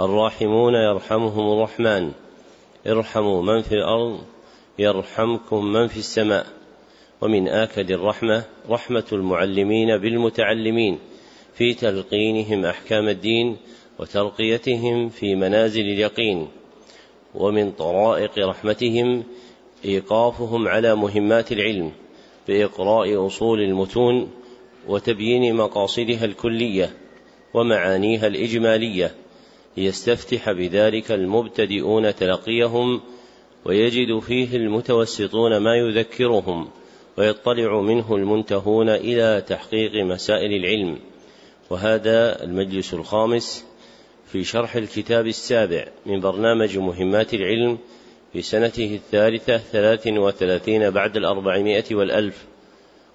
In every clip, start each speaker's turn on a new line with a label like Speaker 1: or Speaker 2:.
Speaker 1: الراحمون يرحمهم الرحمن. ارحموا من في الأرض يرحمكم من في السماء. ومن آكد الرحمة رحمة المعلمين بالمتعلمين. في تلقينهم أحكام الدين وترقيتهم في منازل اليقين. ومن طرائق رحمتهم إيقافهم على مهمات العلم بإقراء أصول المتون وتبيين مقاصدها الكلية ومعانيها الإجمالية. ليستفتح بذلك المبتدئون تلقيهم ويجد فيه المتوسطون ما يذكرهم ويطلع منه المنتهون إلى تحقيق مسائل العلم. وهذا المجلس الخامس في شرح الكتاب السابع من برنامج مهمات العلم في سنته الثالثة ثلاث وثلاثين بعد الأربعمائة والألف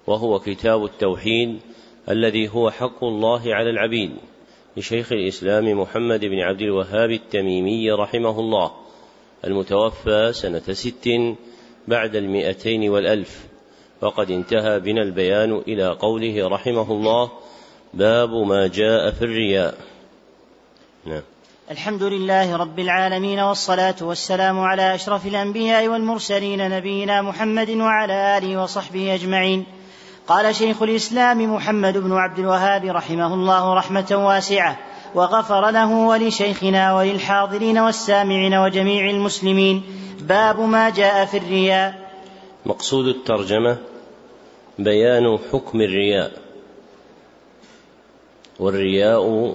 Speaker 1: وهو كتاب التوحيد الذي هو حق الله على العبيد. لشيخ الإسلام محمد بن عبد الوهاب التميمي رحمه الله المتوفى سنة ست بعد المئتين والألف. وقد انتهى بنا البيان إلى قوله رحمه الله باب ما جاء في الرياء
Speaker 2: نعم. الحمد لله رب العالمين والصلاة والسلام على أشرف الأنبياء والمرسلين نبينا محمد وعلى آله وصحبه أجمعين. قال شيخ الإسلام محمد بن عبد الوهاب رحمه الله رحمة واسعة وغفر له ولشيخنا وللحاضرين والسامعين وجميع المسلمين باب ما جاء في الرياء.
Speaker 1: مقصود الترجمة بيان حكم الرياء. والرياء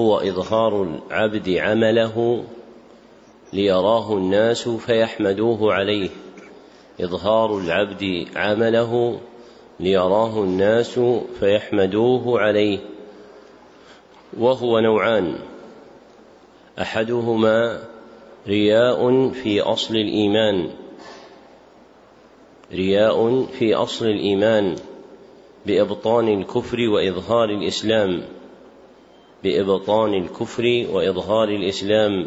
Speaker 1: هو إظهار العبد عمله ليراه الناس فيحمدوه عليه. إظهار العبد عمله ليراه الناس فيحمدوه عليه وهو نوعان. أحدهما رياء في أصل الإيمان رياء في أصل الإيمان بإبطان الكفر وإظهار الإسلام بإبطان الكفر وإظهار الإسلام.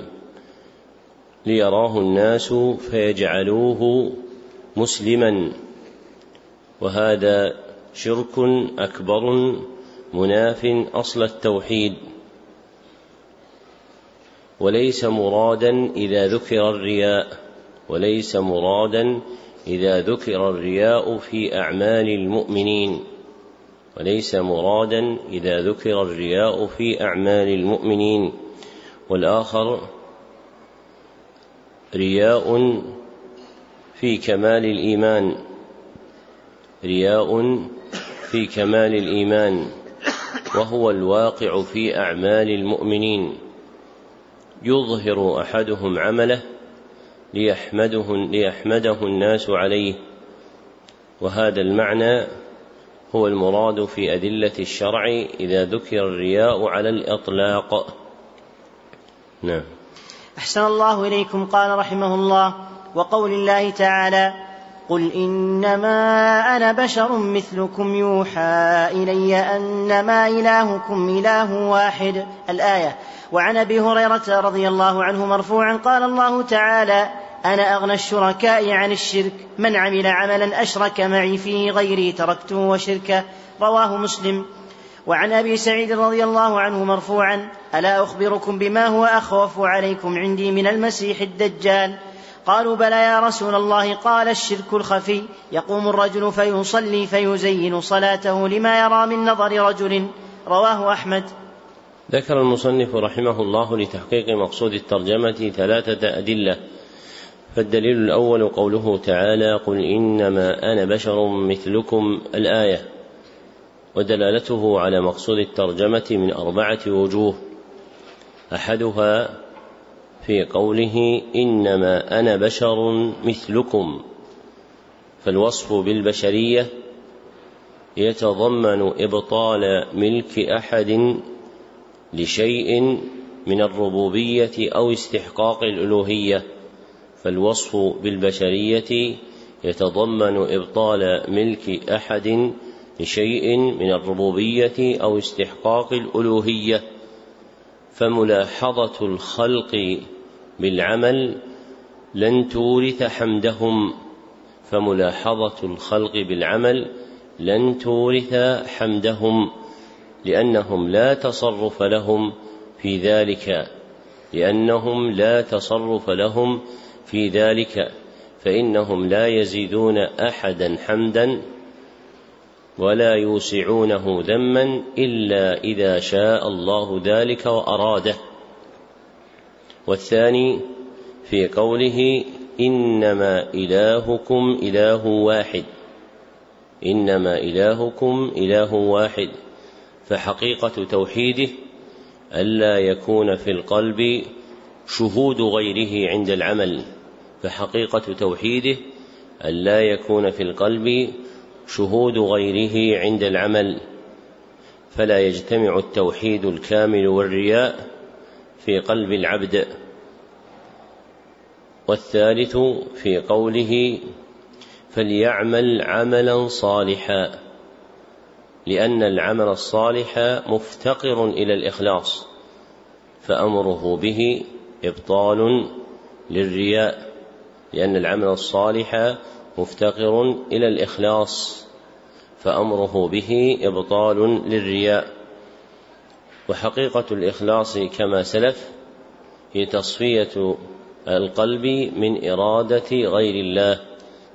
Speaker 1: ليراه الناس فيجعلوه مسلما. وهذا شرك أكبر مناف أصل التوحيد. وليس مرادا إذا ذكر الرياء وليس مرادا إذا ذكر الرياء في أعمال المؤمنين. وليس مرادا إذا ذكر الرياء في أعمال المؤمنين. والآخر رياء في كمال الإيمان. رياء في كمال الإيمان وهو الواقع في أعمال المؤمنين. يظهر أحدهم عمله ليحمده ليحمده الناس عليه. وهذا المعنى هو المراد في أدلة الشرع إذا ذكر الرياء على الإطلاق.
Speaker 2: نعم. أحسن الله إليكم. قال رحمه الله وقول الله تعالى قل انما أنا بشر مثلكم يوحى الي انما الهكم اله واحد. الآية وعن ابي هريره رضي الله عنه مرفوعا قال الله تعالى أنا اغنى الشركاء عن الشرك. من عمل عملا اشرك معي فيه غيري تركته وشركه. رواه مسلم. وعن ابي سعيد رضي الله عنه مرفوعا الا اخبركم بما هو اخوف عليكم عندي من المسيح الدجال؟ قالوا بلى يا رسول الله قال الشرك الخفي. يقوم الرجل فيصلي فيزين صلاته لما يرى من نظر رجل. رواه أحمد.
Speaker 1: ذكر المصنف رحمه الله لتحقيق مقصود الترجمة ثلاثة أدلة. فالدليل الأول قوله تعالى قل إنما أنا بشر مثلكم الآية. ودلالته على مقصود الترجمة من أربعة وجوه. أحدها في قوله إنما أنا بشر مثلكم فالوصف بالبشرية يتضمن إبطال ملك أحد لشيء من الربوبية أو استحقاق الألوهية فالوصف بالبشرية يتضمن إبطال ملك أحد لشيء من الربوبية أو استحقاق الألوهية فملاحظة الخلق بالعمل لن تورث حمدهم فملاحظة الخلق بالعمل لن تورث حمدهم لأنهم لا تصرف لهم في ذلك لأنهم لا تصرف لهم في ذلك فإنهم لا يزيدون أحدا حمدا ولا يوسعونه ذما إلا إذا شاء الله ذلك وأراده. والثاني في قوله إنما إلهكم إله واحد. إنما إلهكم إله واحد. فحقيقة توحيده ألا يكون في القلب شهود غيره عند العمل. فحقيقة توحيده ألا يكون في القلب شهود غيره عند العمل. فلا يجتمع التوحيد الكامل والرياء في قلب العبد والثالث في قوله فليعمل عملا صالحا لأن العمل الصالح مفتقر إلى الإخلاص فأمره به إبطال للرياء لأن العمل الصالح مفتقر إلى الإخلاص فأمره به إبطال للرياء. وحقيقة الإخلاص كما سلف هي تصفية القلب من إرادة غير الله.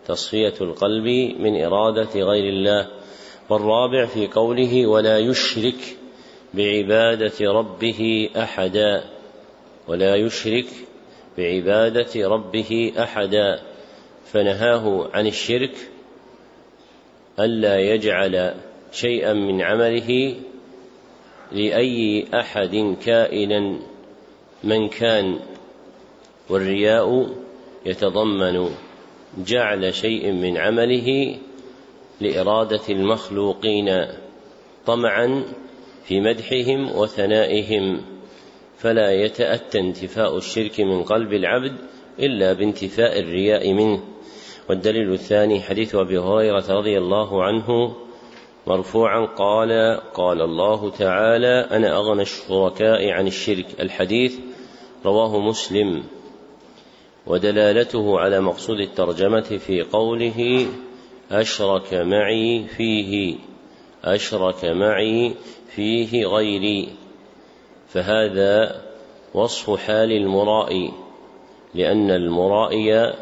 Speaker 1: تصفية القلب من إرادة غير الله. والرابع في قوله ولا يشرك بعبادة ربه أحدا. ولا يشرك بعبادة ربه أحدا. فنهاه عن الشرك ألا يجعل شيئا من عمله لأي أحد كائنا من كان والرياء يتضمن جعل شيء من عمله لإرادة المخلوقين طمعا في مدحهم وثنائهم. فلا يتأتى انتفاء الشرك من قلب العبد إلا بانتفاء الرياء منه. والدليل الثاني حديث أبي هريرة رضي الله عنه مرفوعا قال قال الله تعالى أنا أغنى الشركاء عن الشرك. الحديث رواه مسلم. ودلالته على مقصود الترجمة في قوله أشرك معي فيه أشرك معي فيه غيري. فهذا وصف حال المرائي لأن المرائي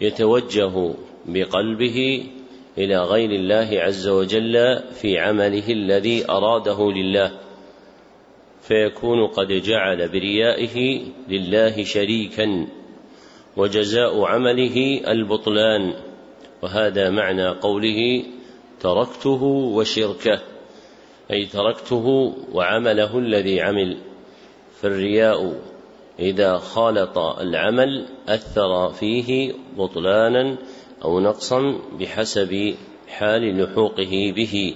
Speaker 1: يتوجه بقلبه إلى غير الله عز وجل في عمله الذي أراده لله فيكون قد جعل بريائه لله شريكا وجزاء عمله البطلان وهذا معنى قوله تركته وشركه أي تركته وعمله الذي عمل فالرياء إذا خالط العمل أثر فيه بطلانا أو نقصا بحسب حال لحوقه به.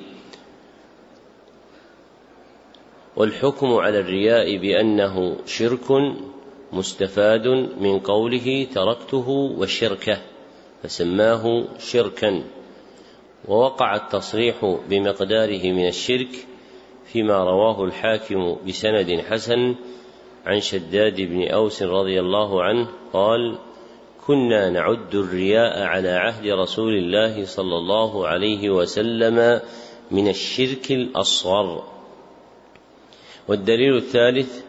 Speaker 1: والحكم على الرياء بأنه شرك مستفاد من قوله تركته والشركة فسماه شركا. ووقع التصريح بمقداره من الشرك فيما رواه الحاكم بسند حسن عن شداد بن أوس رضي الله عنه قال كنا نعد الرياء على عهد رسول الله صلى الله عليه وسلم من الشرك الأصغر. والدليل الثالث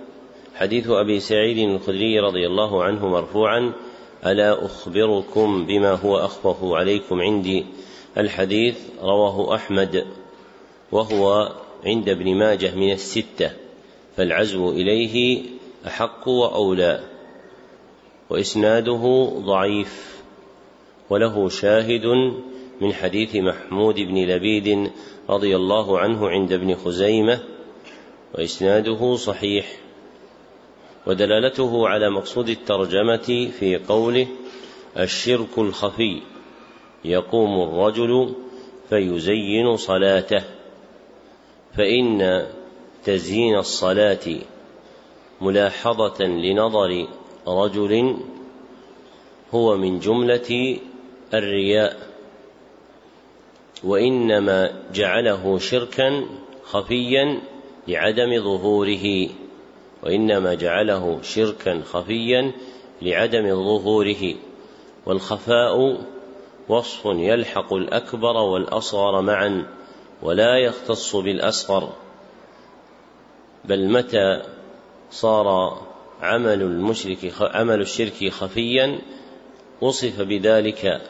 Speaker 1: حديث أبي سعيد الخدري رضي الله عنه مرفوعا ألا أخبركم بما هو أخفف عليكم عندي. الحديث رواه أحمد وهو عند ابن ماجه من الستة فالعزو إليه أحق وأولى. وإسناده ضعيف وله شاهد من حديث محمود بن لبيد رضي الله عنه عند ابن خزيمة وإسناده صحيح ودلالته على مقصود الترجمة في قوله الشرك الخفي يقوم الرجل فيزين صلاته فإن تزيين الصلاة ملاحظة لنظر رجل هو من جملة الرياء وإنما جعله شركا خفيا لعدم ظهوره وإنما جعله شركا خفيا لعدم ظهوره والخفاء وصف يلحق الأكبر والأصغر معا ولا يختص بالأصغر بل متى صار عمل المشرك عمل الشرك خفيا وصف بذلك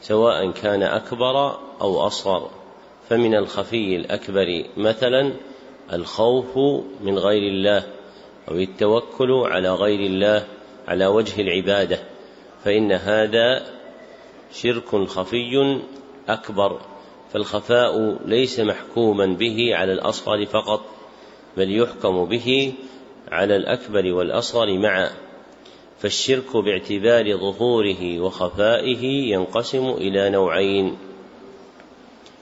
Speaker 1: سواء كان أكبر أو أصغر. فمن الخفي الأكبر مثلا الخوف من غير الله أو التوكل على غير الله على وجه العبادة فإن هذا شرك خفي أكبر. فالخفاء ليس محكوما به على الأصغر فقط بل يحكم به على الأكبر والأصغر معا فالشرك باعتبار ظهوره وخفائه ينقسم إلى نوعين.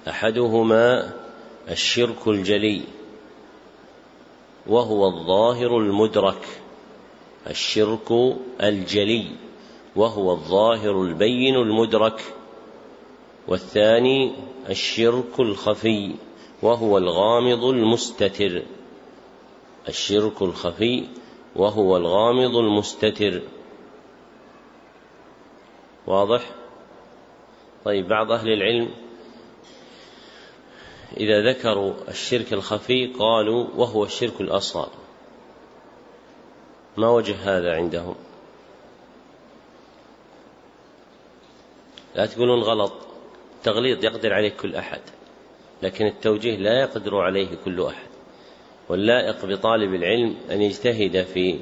Speaker 1: أحدهما الشرك الجلي وهو الظاهر المدرك. الشرك الجلي وهو الظاهر البين المدرك. والثاني الشرك الخفي وهو الغامض المستتر. الشرك الخفي وهو الغامض المستتر. واضح؟ طيب بعض أهل العلم إذا ذكروا الشرك الخفي قالوا وهو الشرك الأصغر. ما وجه هذا عندهم؟ لا تقولون غلط. تغليط يقدر عليه كل أحد لكن التوجيه لا يقدر عليه كل أحد. واللائق بطالب العلم أن يجتهد في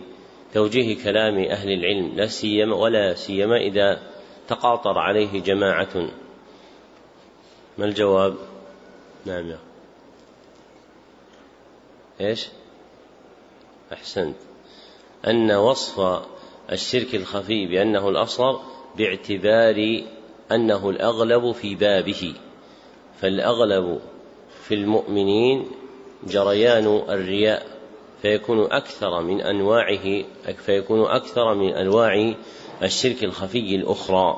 Speaker 1: توجيه كلام أهل العلم لا سيما ولا سيما إذا تقاطر عليه جماعة ما الجواب؟ نعم يا إيش؟ أحسنت أن وصف الشرك الخفي بأنه الأصغر باعتبار أنه الأغلب في بابه فالأغلب في المؤمنين جريان الرياء فيكون أكثر من أنواعه فيكون أكثر من أنواع الشرك الخفي الأخرى.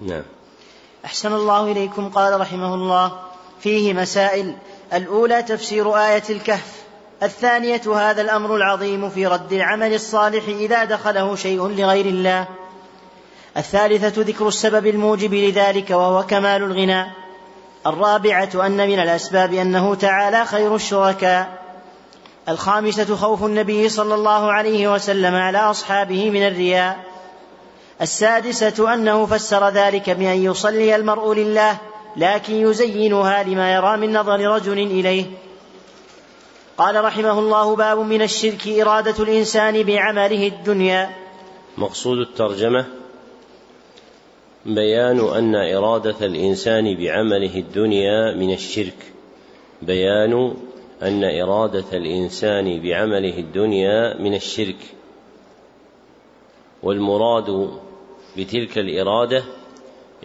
Speaker 1: نعم.
Speaker 2: أحسن الله إليكم قال رحمه الله. فيه مسائل. الأولى تفسير آية الكهف. الثانية هذا الأمر العظيم في رد العمل الصالح إذا دخله شيء لغير الله. الثالثة ذكر السبب الموجب لذلك وهو كمال الغنى الرابعة أن من الأسباب أنه تعالى خير الشركاء. الخامسة خوف النبي صلى الله عليه وسلم على أصحابه من الرياء. السادسة أنه فسر ذلك بأن يصلي المرء لله لكن يزينها لما يرى من نظر رجل إليه. قال رحمه الله باب من الشرك إرادة الإنسان بعمله الدنيا.
Speaker 1: مقصود الترجمة بيان أن إرادة الإنسان بعمله الدنيا من الشرك. بيان أن إرادة الإنسان بعمله الدنيا من الشرك. والمراد بتلك الإرادة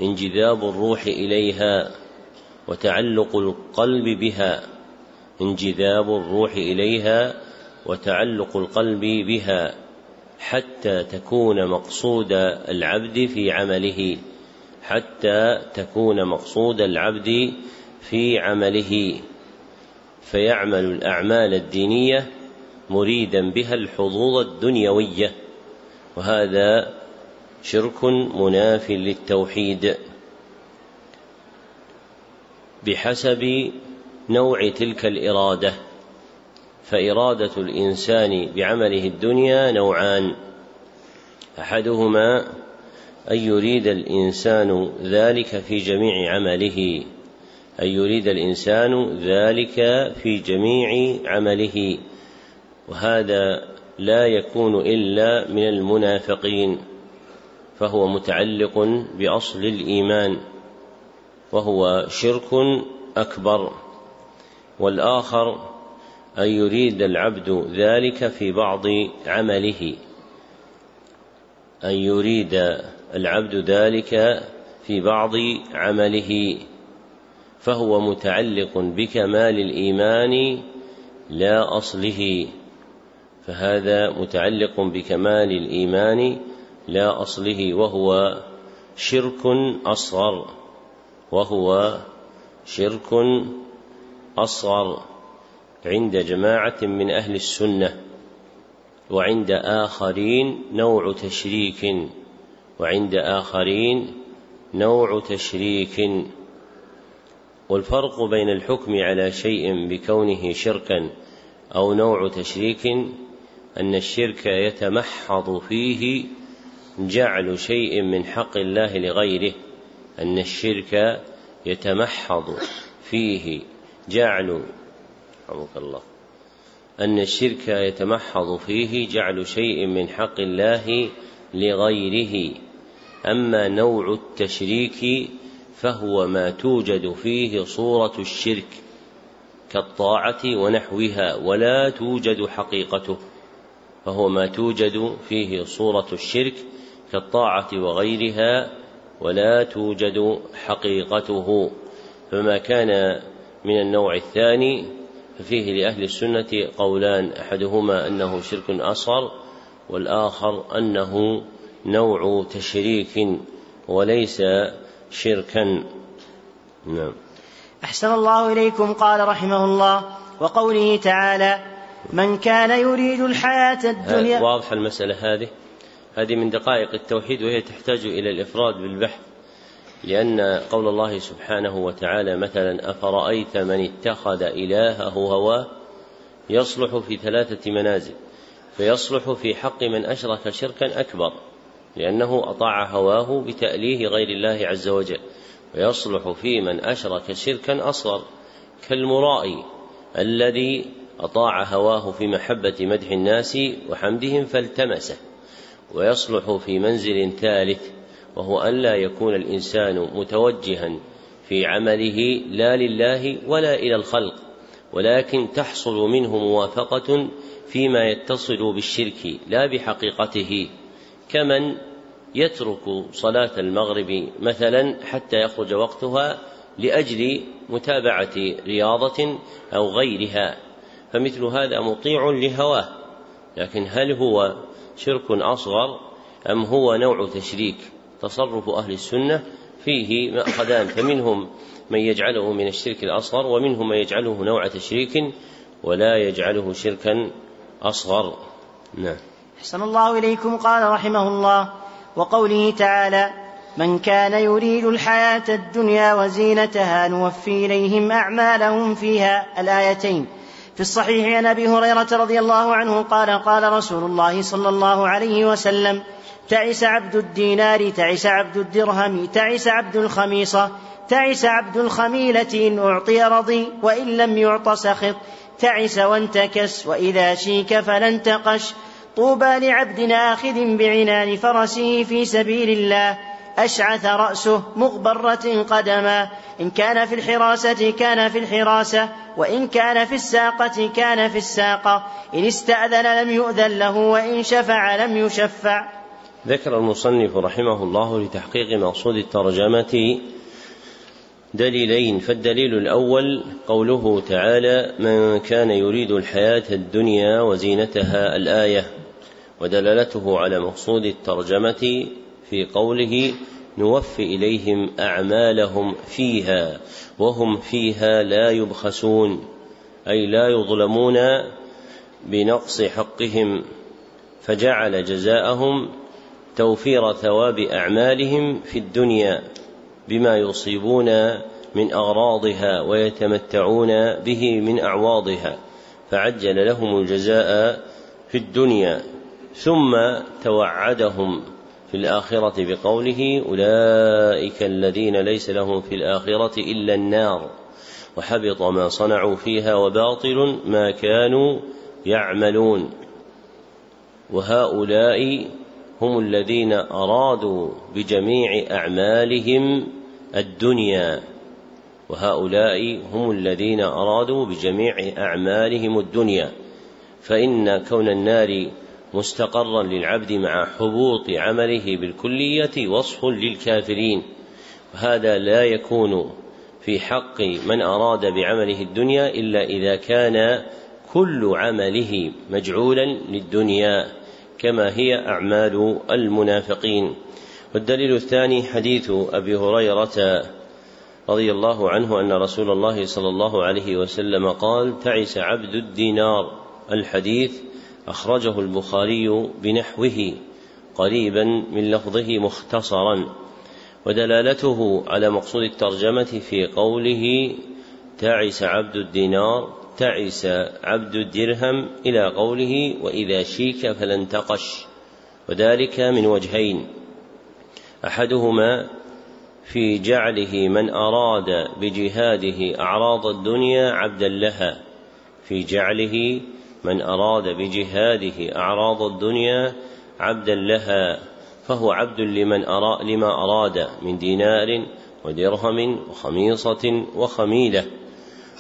Speaker 1: انجذاب الروح إليها وتعلق القلب بها. انجذاب الروح إليها وتعلق القلب بها حتى تكون مقصود العبد في عمله. حتى تكون مقصود العبد في عمله. فيعمل الأعمال الدينية مريدا بها الحظوظ الدنيوية وهذا شرك مناف للتوحيد. بحسب نوع تلك الإرادة فإرادة الإنسان بعمله الدنيا نوعان أحدهما أن يريد الإنسان ذلك في جميع عمله. أن يريد الإنسان ذلك في جميع عمله. وهذا لا يكون إلا من المنافقين. فهو متعلق بأصل الإيمان. وهو شرك أكبر. والآخر أن يريد العبد ذلك في بعض عمله. أن يريد العبد ذلك في بعض عمله فهو متعلق بكمال الإيمان لا أصله فهذا متعلق بكمال الإيمان لا أصله وهو شرك أصغر وهو شرك أصغر عند جماعة من أهل السنة وعند آخرين نوع تشريك. وعند آخرين نوع تشريك. والفرق بين الحكم على شيء بكونه شركا أو نوع تشريك أن الشرك يتمحض فيه جعل شيء من حق الله لغيره أن الشرك يتمحض فيه جعل رحمك الله أن الشرك يتمحض فيه جعل شيء من حق الله لغيره. أما نوع التشريك فهو ما توجد فيه صورة الشرك كالطاعة ونحوها ولا توجد حقيقته فهو ما توجد فيه صورة الشرك كالطاعة وغيرها ولا توجد حقيقته. فما كان من النوع الثاني ففيه لأهل السنة قولان أحدهما أنه شرك أصغر والآخر أنه نوع تشريك وليس شركا. نعم.
Speaker 2: أحسن الله إليكم قال رحمه الله. وقوله تعالى من كان يريد الحياة الدنيا
Speaker 1: واضحة المسألة هذه. هذه من دقائق التوحيد وهي تحتاج إلى الإفراد بالبحث. لأن قول الله سبحانه وتعالى مثلا أفرأيت من اتخذ إلهه هواه؟ يصلح في ثلاثة منازل. فيصلح في حق من أشرك شركا أكبر. لأنه أطاع هواه بتأليه غير الله عز وجل ويصلح في من أشرك شركا أصغر كالمرائي الذي أطاع هواه في محبة مدح الناس وحمدهم فالتمسه ويصلح في منزل ثالث وهو أن لا يكون الإنسان متوجها في عمله لا لله ولا إلى الخلق ولكن تحصل منه موافقة فيما يتصل بالشرك لا بحقيقته. كمن يترك صلاة المغرب مثلا حتى يخرج وقتها لأجل متابعة رياضة أو غيرها فمثل هذا مطيع لهواه. لكن هل هو شرك أصغر أم هو نوع تشريك؟ تصرف أهل السنة فيه مأخذان فمنهم من يجعله من الشرك الأصغر ومنهم من يجعله نوع تشريك ولا يجعله شركا أصغر. نعم.
Speaker 2: أحسن الله إليكم قال رحمه الله. وقوله تعالى من كان يريد الحياة الدنيا وزينتها نوفي إليهم أعمالهم فيها. الآيتين. في الصحيح عن أبي هريرة رضي الله عنه قال قال رسول الله صلى الله عليه وسلم تعس عبد الدينار تعس عبد الدرهم تعس عبد الخميصة تعس عبد الخميلة إن أعطي رضي وإن لم يعط سخط تعس وانتكس وإذا شيك فلا انتقش طوبى لعبد آخذ بعنان فرسه في سبيل الله أشعث رأسه مغبرة قدما إن كان في الحراسة كان في الحراسة وإن كان في الساقة كان في الساقة إن استأذن لم يؤذن له وإن شفع لم يشفع.
Speaker 1: ذكر المصنف رحمه الله لتحقيق مقصود الترجمة دليلين فالدليل الأول قوله تعالى من كان يريد الحياة الدنيا وزينتها الآية ودلالته على مقصود الترجمة في قوله نوفي إليهم أعمالهم فيها وهم فيها لا يبخسون أي لا يظلمون بنقص حقهم فجعل جزاءهم توفير ثواب أعمالهم في الدنيا بما يصيبون من أغراضها ويتمتعون به من أعواضها فعجل لهم الجزاء في الدنيا ثم توعدهم في الآخرة بقوله أولئك الذين ليس لهم في الآخرة إلا النار وحبط ما صنعوا فيها وباطل ما كانوا يعملون. وهؤلاء هم الذين أرادوا بجميع أعمالهم الدنيا وهؤلاء هم الذين أرادوا بجميع أعمالهم الدنيا. فإن كون النار مستقرا للعبد مع حبوط عمله بالكلية وصف للكافرين. وهذا لا يكون في حق من أراد بعمله الدنيا إلا إذا كان كل عمله مجعولا للدنيا كما هي أعمال المنافقين. والدليل الثاني حديث أبي هريرة رضي الله عنه أن رسول الله صلى الله عليه وسلم قال تعس عبد الدينار. الحديث أخرجه البخاري بنحوه قريبا من لفظه مختصرا ودلالته على مقصود الترجمة في قوله تعس عبد الدينار. تعس عبد الدرهم إلى قوله وإذا شيك فلن تقش. وذلك من وجهين. أحدهما في جعله من أراد بجهاده أعراض الدنيا عبدا لها في جعله من أراد بجهاده أعراض الدنيا عبدا لها فهو عبد لمن أرى لما أراد من دينار ودرهم وخميصة وخميلة.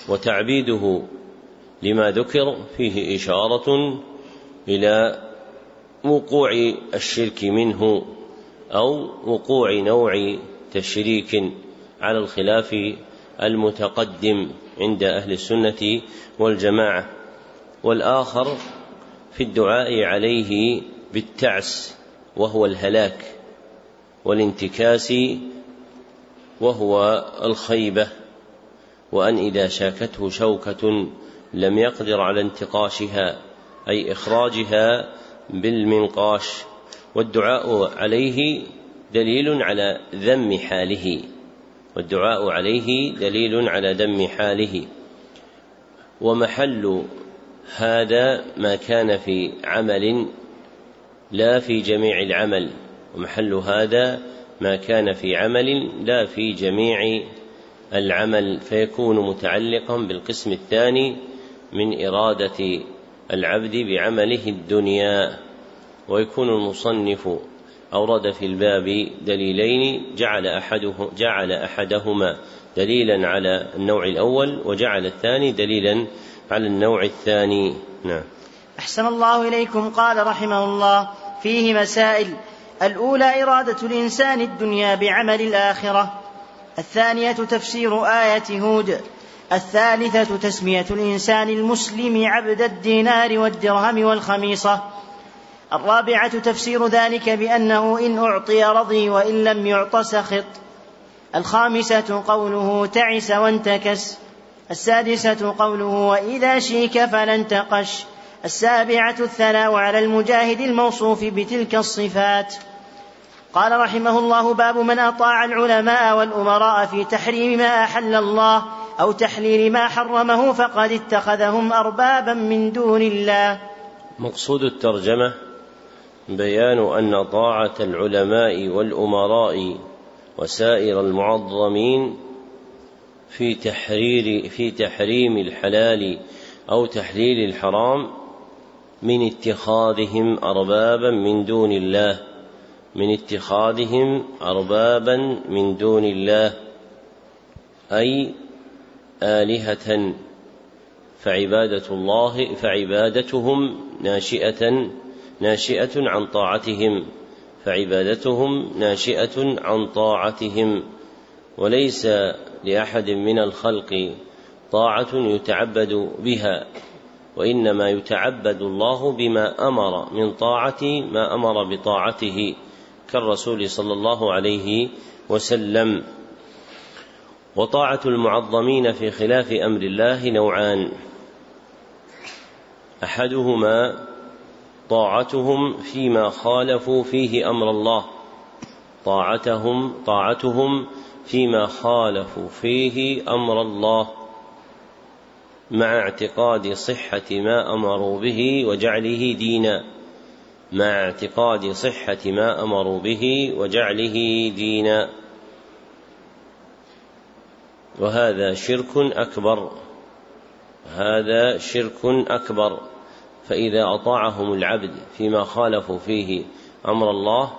Speaker 1: وتعبيده لما ذكر فيه إشارة إلى وقوع الشرك منه. أو وقوع نوع تشريك على الخلاف المتقدم عند أهل السنة والجماعة. والآخر في الدعاء عليه بالتعس وهو الهلاك والانتكاس وهو الخيبة. وأن إذا شاكته شوكة لم يقدر على انتقاشها أي إخراجها بالمنقاش والدعاء عليه دليل على ذم حاله. والدعاء عليه دليل على ذم حاله. ومحل هذا ما كان في عمل لا في جميع العمل. ومحل هذا ما كان في عمل لا في جميع العمل. فيكون متعلقا بالقسم الثاني من إرادة العبد بعمله الدنيا. ويكون المصنف أورد في الباب دليلين جعل أحده جعل أحدهما دليلا على النوع الأول وجعل الثاني دليلا على النوع الثاني. نعم.
Speaker 2: أحسن الله إليكم قال رحمه الله فيه مسائل. الأولى إرادة الإنسان الدنيا بعمل الآخرة. الثانية تفسير آية هود. الثالثة تسمية الإنسان المسلم عبد الدينار والدرهم والخميصة. الرابعة تفسير ذلك بأنه إن أعطي رضي وإن لم يعط سخط. الخامسة قوله تعس وانتكس. السادسة قوله وإذا شيك فلن تقش. السابعة الثناء على المجاهد الموصوف بتلك الصفات. قال رحمه الله باب من أطاع العلماء والأمراء في تحريم ما أحل الله أو تحليل ما حرمه فقد اتخذهم أربابا من دون الله.
Speaker 1: مقصود الترجمة بيان أن طاعة العلماء والأمراء وسائر المعظمين في تحرير في تحريم الحلال أو تحليل الحرام من اتخاذهم أربابا من دون الله من اتخاذهم أربابا من دون الله أي آلهة فعبادة الله فعبادتهم ناشئة ناشئة عن طاعتهم فعبادتهم ناشئة عن طاعتهم. وليس لأحد من الخلق طاعة يتعبد بها وإنما يتعبد الله بما أمر من طاعة ما أمر بطاعته كالرسول صلى الله عليه وسلم. وطاعة المعظمين في خلاف أمر الله نوعان. أحدهما طاعتهم فيما خالفوا فيه أمر الله. طاعتهم طاعتهم فيما خالفوا فيه أمر الله. مع اعتقاد صحة ما أمروا به وجعله دينا. مع اعتقاد صحة ما أمروا به وجعله دينا. وهذا شرك أكبر. هذا شرك أكبر. فإذا أطاعهم العبد فيما خالفوا فيه أمر الله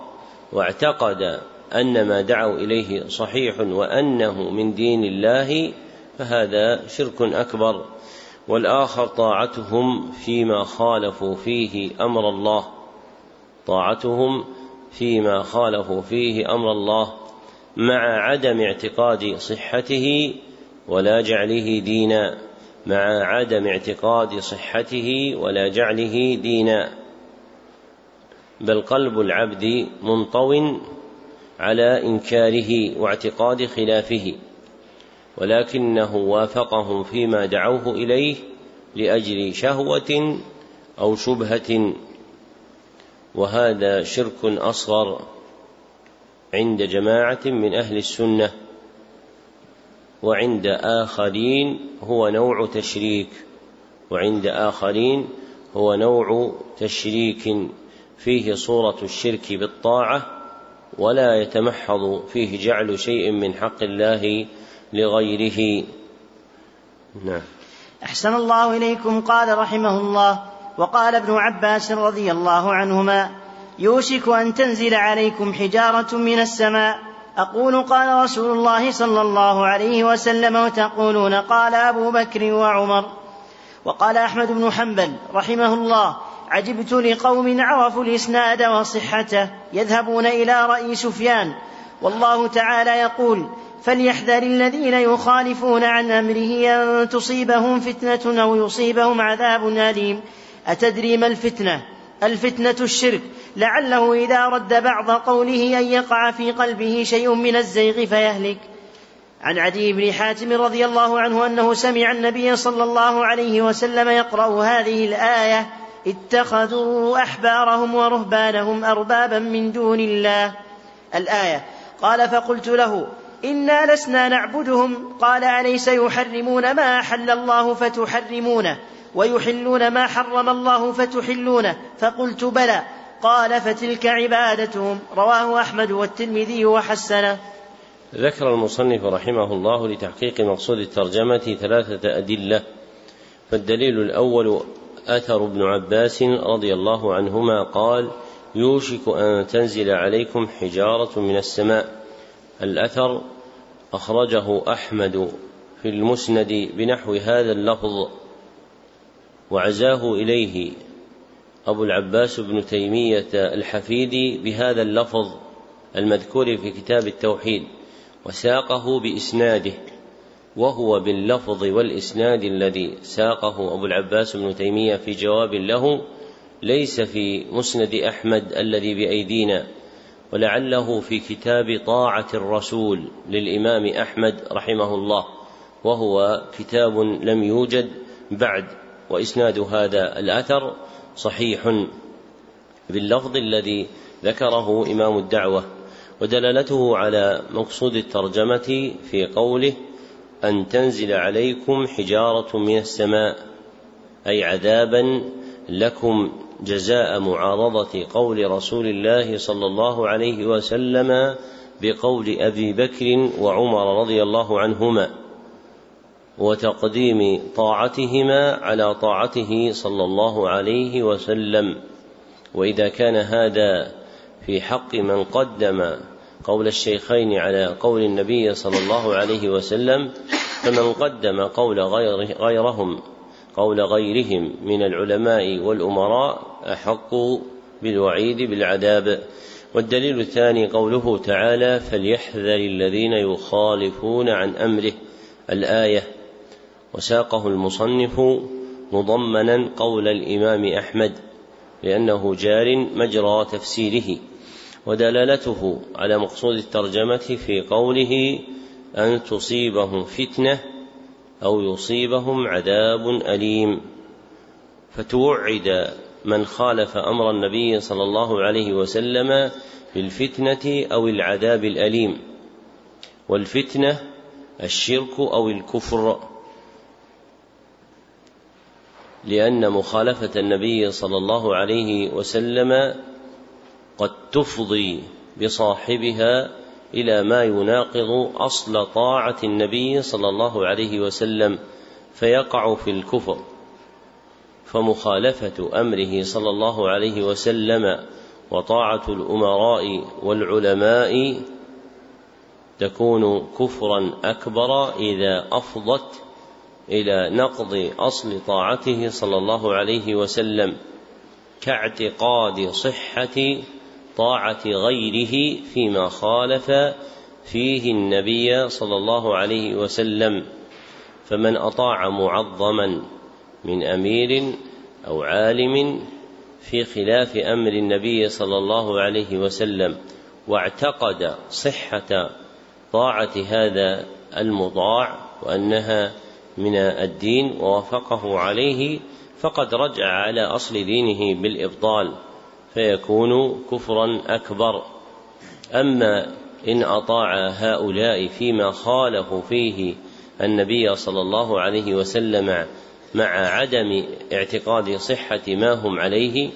Speaker 1: واعتقد أن ما دعوا إليه صحيح وأنه من دين الله فهذا شرك أكبر. والآخر طاعتهم فيما خالفوا فيه أمر الله. طاعتهم فيما خالفوا فيه أمر الله مع عدم اعتقاد صحته ولا جعله دينا. مع عدم اعتقاد صحته ولا جعله دينا. بل قلب العبد منطو على إنكاره واعتقاد خلافه ولكنه وافقهم فيما دعوه إليه لأجل شهوة أو شبهة. وهذا شرك أصغر عند جماعة من أهل السنة. وعند آخرين هو نوع تشريك. وعند آخرين هو نوع تشريك. فيه صورة الشرك بالطاعة ولا يتمحض فيه جعل شيء من حق الله لغيره.
Speaker 2: نعم. أحسن الله إليكم قال رحمه الله. وقال ابن عباس رضي الله عنهما يوشك أن تنزل عليكم حجارة من السماء أقول قال رسول الله صلى الله عليه وسلم وتقولون قال أبو بكر وعمر وقال أحمد بن حنبل رحمه الله عجبت لقوم عرفوا الإسناد وصحته يذهبون إلى رأي سفيان والله تعالى يقول فليحذر الذين يخالفون عن أمره أن تصيبهم فتنة أو يصيبهم عذاب أليم. أتدري ما الفتنة؟ الفتنة الشرك. لعله إذا رد بعض قوله أن يقع في قلبه شيء من الزيغ فيهلك. عن عدي بن حاتم رضي الله عنه أنه سمع النبي صلى الله عليه وسلم يقرأ هذه الآية اتخذوا أحبارهم ورهبانهم أربابا من دون الله. الآية قال فقلت له إنا لسنا نعبدهم. قال أليس يحرمون ما أحل الله فتحرمونه؟ ويحلون ما حرم الله فتحلونه. فقلت بلى. قال فتلك عبادتهم. رواه أحمد والترمذي وحسنه.
Speaker 1: ذكر المصنف رحمه الله لتحقيق مقصود الترجمة ثلاثة أدلة. فالدليل الأول أثر ابن عباس رضي الله عنهما قال يوشك أن تنزل عليكم حجارة من السماء. الأثر أخرجه أحمد في المسند بنحو هذا اللفظ. وعزاه إليه أبو العباس بن تيمية الحفيدي بهذا اللفظ المذكور في كتاب التوحيد وساقه بإسناده وهو باللفظ والإسناد الذي ساقه أبو العباس بن تيمية في جواب له ليس في مسند أحمد الذي بأيدينا ولعله في كتاب طاعة الرسول للإمام أحمد رحمه الله وهو كتاب لم يوجد بعد وإسناد هذا الأثر صحيح باللفظ الذي ذكره إمام الدعوة ودلالته على مقصود الترجمة في قوله أن تنزل عليكم حجارة من السماء أي عذابا لكم جزاء معارضة قول رسول الله صلى الله عليه وسلم بقول أبي بكر وعمر رضي الله عنهما. وتقديم طاعتهما على طاعته صلى الله عليه وسلم. وإذا كان هذا في حق من قدم قول الشيخين على قول النبي صلى الله عليه وسلم فمن قدم قول غير غيرهم قول غيرهم من العلماء والأمراء أحق بالوعيد بالعذاب. والدليل الثاني قوله تعالى فليحذر الذين يخالفون عن أمره. الآية وساقه المصنف مضمنا قول الإمام أحمد لأنه جار مجرى تفسيره ودلالته على مقصود الترجمة في قوله أن تصيبهم فتنة أو يصيبهم عذاب أليم. فتوعد من خالف أمر النبي صلى الله عليه وسلم بالفتنة أو العذاب الأليم والفتنة الشرك أو الكفر. لأن مخالفة النبي صلى الله عليه وسلم قد تفضي بصاحبها إلى ما يناقض أصل طاعة النبي صلى الله عليه وسلم فيقع في الكفر. فمخالفة أمره صلى الله عليه وسلم وطاعة الأمراء والعلماء تكون كفرا أكبر إذا أفضت إلى نقض أصل طاعته صلى الله عليه وسلم كاعتقاد صحة طاعة غيره فيما خالف فيه النبي صلى الله عليه وسلم. فمن أطاع معظما من أمير أو عالم في خلاف أمر النبي صلى الله عليه وسلم واعتقد صحة طاعة هذا المطاع وأنها من الدين ووافقه عليه فقد رجع على أصل دينه بالإبطال فيكون كفرا أكبر. أما إن أطاع هؤلاء فيما خالفوا فيه النبي صلى الله عليه وسلم مع عدم اعتقاد صحة ما هم عليه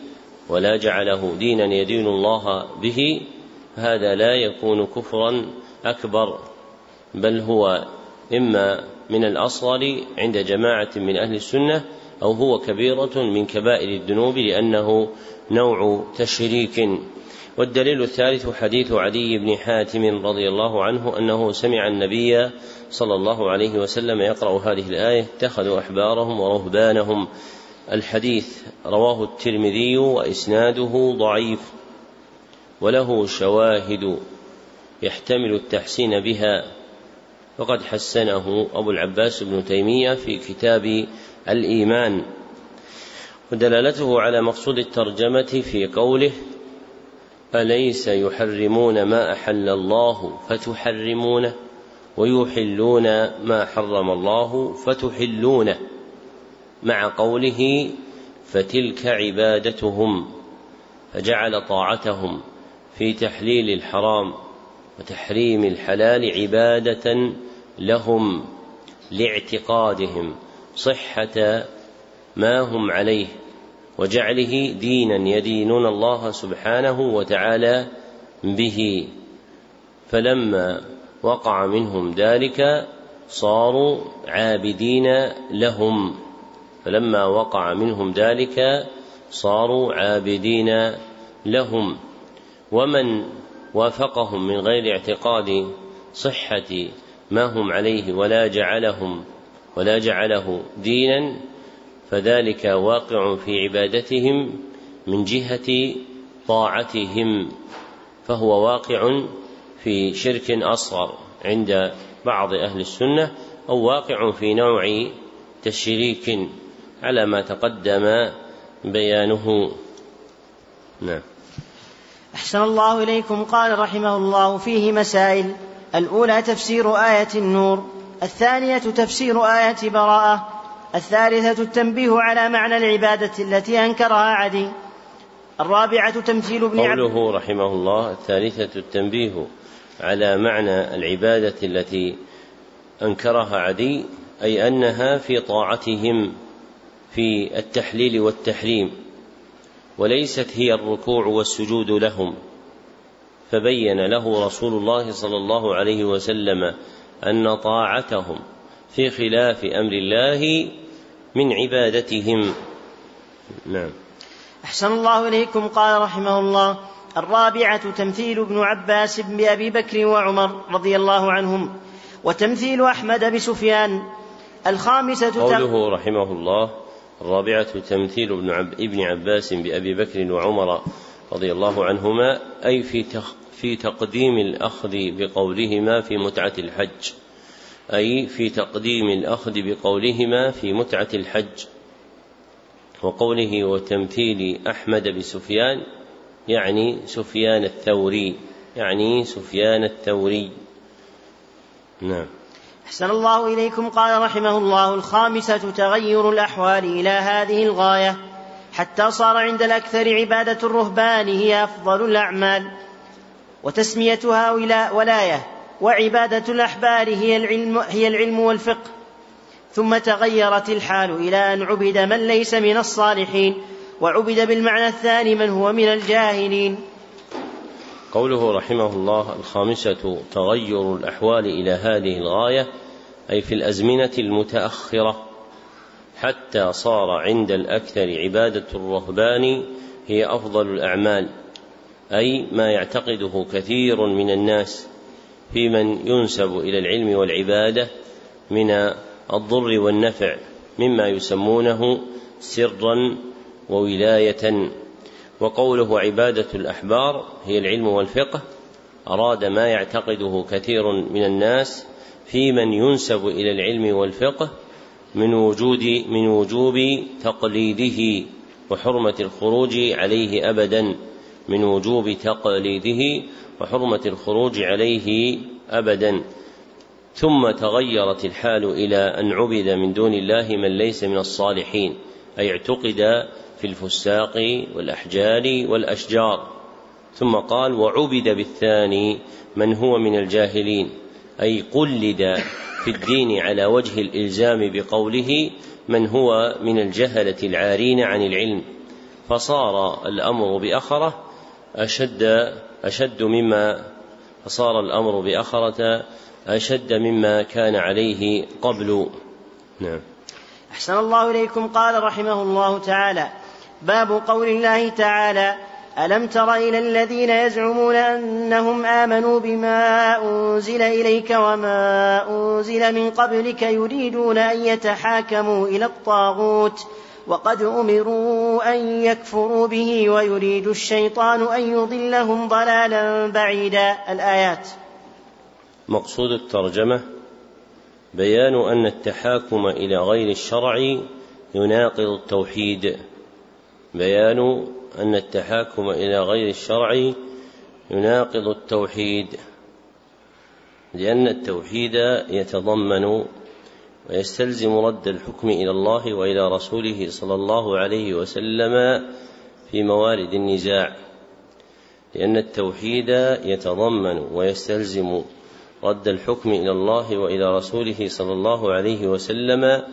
Speaker 1: ولا جعله دينا يدين الله به هذا لا يكون كفرا أكبر بل هو إما من الأصغر عند جماعة من أهل السنة أو هو كبيرة من كبائر الذنوب لأنه نوع تشريك. والدليل الثالث حديث عدي بن حاتم رضي الله عنه أنه سمع النبي صلى الله عليه وسلم يقرأ هذه الآية اتخذوا أحبارهم ورهبانهم. الحديث رواه الترمذي وإسناده ضعيف وله شواهد يحتمل التحسين بها. وقد حسنه أبو العباس بن تيمية في كتاب الإيمان ودلالته على مقصود الترجمة في قوله أليس يحرمون ما أحل الله فتحرمونه ويحلون ما حرم الله فتحلونه مع قوله فتلك عبادتهم فجعل طاعتهم في تحليل الحرام. وتحريم الحلال عبادة لهم لاعتقادهم صحة ما هم عليه وجعله دينا يدينون الله سبحانه وتعالى به. فلما وقع منهم ذلك صاروا عابدين لهم. فلما وقع منهم ذلك صاروا عابدين لهم. ومن وافقهم من غير اعتقاد صحة ما هم عليه ولا جعلهم ولا جعله دينا فذلك واقع في عبادتهم من جهة طاعتهم فهو واقع في شرك أصغر عند بعض أهل السنة أو واقع في نوع تشريك على ما تقدم بيانه. نعم.
Speaker 2: أحسن الله إليكم. قال رحمه الله فيه مسائل. الأولى تفسير آية النور. الثانية تفسير آية براءة. الثالثة التنبيه على معنى العبادة التي أنكرها عدي. الرابعة تمثيل ابن
Speaker 1: قوله رحمه الله الثالثة التنبيه على معنى العبادة التي أنكرها عدي أي أنها في طاعتهم في التحليل والتحريم. وليست هي الركوع والسجود لهم. فبين له رسول الله صلى الله عليه وسلم أن طاعتهم في خلاف أمر الله من عبادتهم. نعم.
Speaker 2: أحسن الله إليكم قال رحمه الله الرابعة تمثيل ابن عباس بأبي بكر وعمر رضي الله عنهم وتمثيل أحمد بسفيان. الخامسة
Speaker 1: قوله رحمه الله الرابعة تمثيل ابن, عب ابن عباس بأبي بكر وعمر رضي الله عنهما أي في في تقديم الأخذ بقولهما في متعة الحج. أي في تقديم الأخذ بقولهما في متعة الحج. وقوله وتمثيل أحمد بسفيان يعني سفيان الثوري يعني سفيان الثوري. نعم.
Speaker 2: أحسن الله إليكم قال رحمه الله الخامسة تغير الأحوال إلى هذه الغاية. حتى صار عند الأكثر عبادة الرهبان هي أفضل الأعمال. وتسميتها ولاية وعبادة الأحبار هي العلم, هي العلم والفقه. ثم تغيرت الحال إلى أن عبد من ليس من الصالحين وعبد بالمعنى الثاني من هو من الجاهلين.
Speaker 1: قوله رحمه الله الخامسة تغير الأحوال إلى هذه الغاية أي في الأزمنة المتأخرة حتى صار عند الأكثر عبادة الرهبان هي أفضل الأعمال أي ما يعتقده كثير من الناس في من ينسب إلى العلم والعبادة من الضر والنفع مما يسمونه سرا وولاية وقوله عبادة الأحبار هي العلم والفقه أراد ما يعتقده كثير من الناس في من ينسب إلى العلم والفقه من وجود من وجوب تقليده وحرمة الخروج عليه أبدا من وجوب تقليده وحرمة الخروج عليه أبدا. ثم تغيرت الحال إلى أن عبد من دون الله من ليس من الصالحين أي اعتقد في الفساق والأحجار والأشجار. ثم قال وعبد بالثاني من هو من الجاهلين. أي قلد في الدين على وجه الإلزام بقوله من هو من الجهلة العارين عن العلم. فصار الأمر بأخرة أشد أشد مما فصار الأمر بأخرة أشد مما كان عليه قبل. نعم.
Speaker 2: أحسن الله إليكم قال رحمه الله تعالى باب قول الله تعالى ألم تر إلى الذين يزعمون أنهم آمنوا بما أنزل إليك وما أنزل من قبلك يريدون أن يتحاكموا إلى الطاغوت وقد أمروا أن يكفروا به ويريد الشيطان أن يضلهم ضلالا بعيدا. الآيات.
Speaker 1: مقصود الترجمة بيان أن التحاكم إلى غير الشرع يناقض التوحيد. بيان أن التحاكم إلى غير الشرع يناقض التوحيد لأن التوحيد يتضمن ويستلزم رد الحكم إلى الله وإلى رسوله صلى الله عليه وسلم في موارد النزاع لأن التوحيد يتضمن ويستلزم رد الحكم إلى الله وإلى رسوله صلى الله عليه وسلم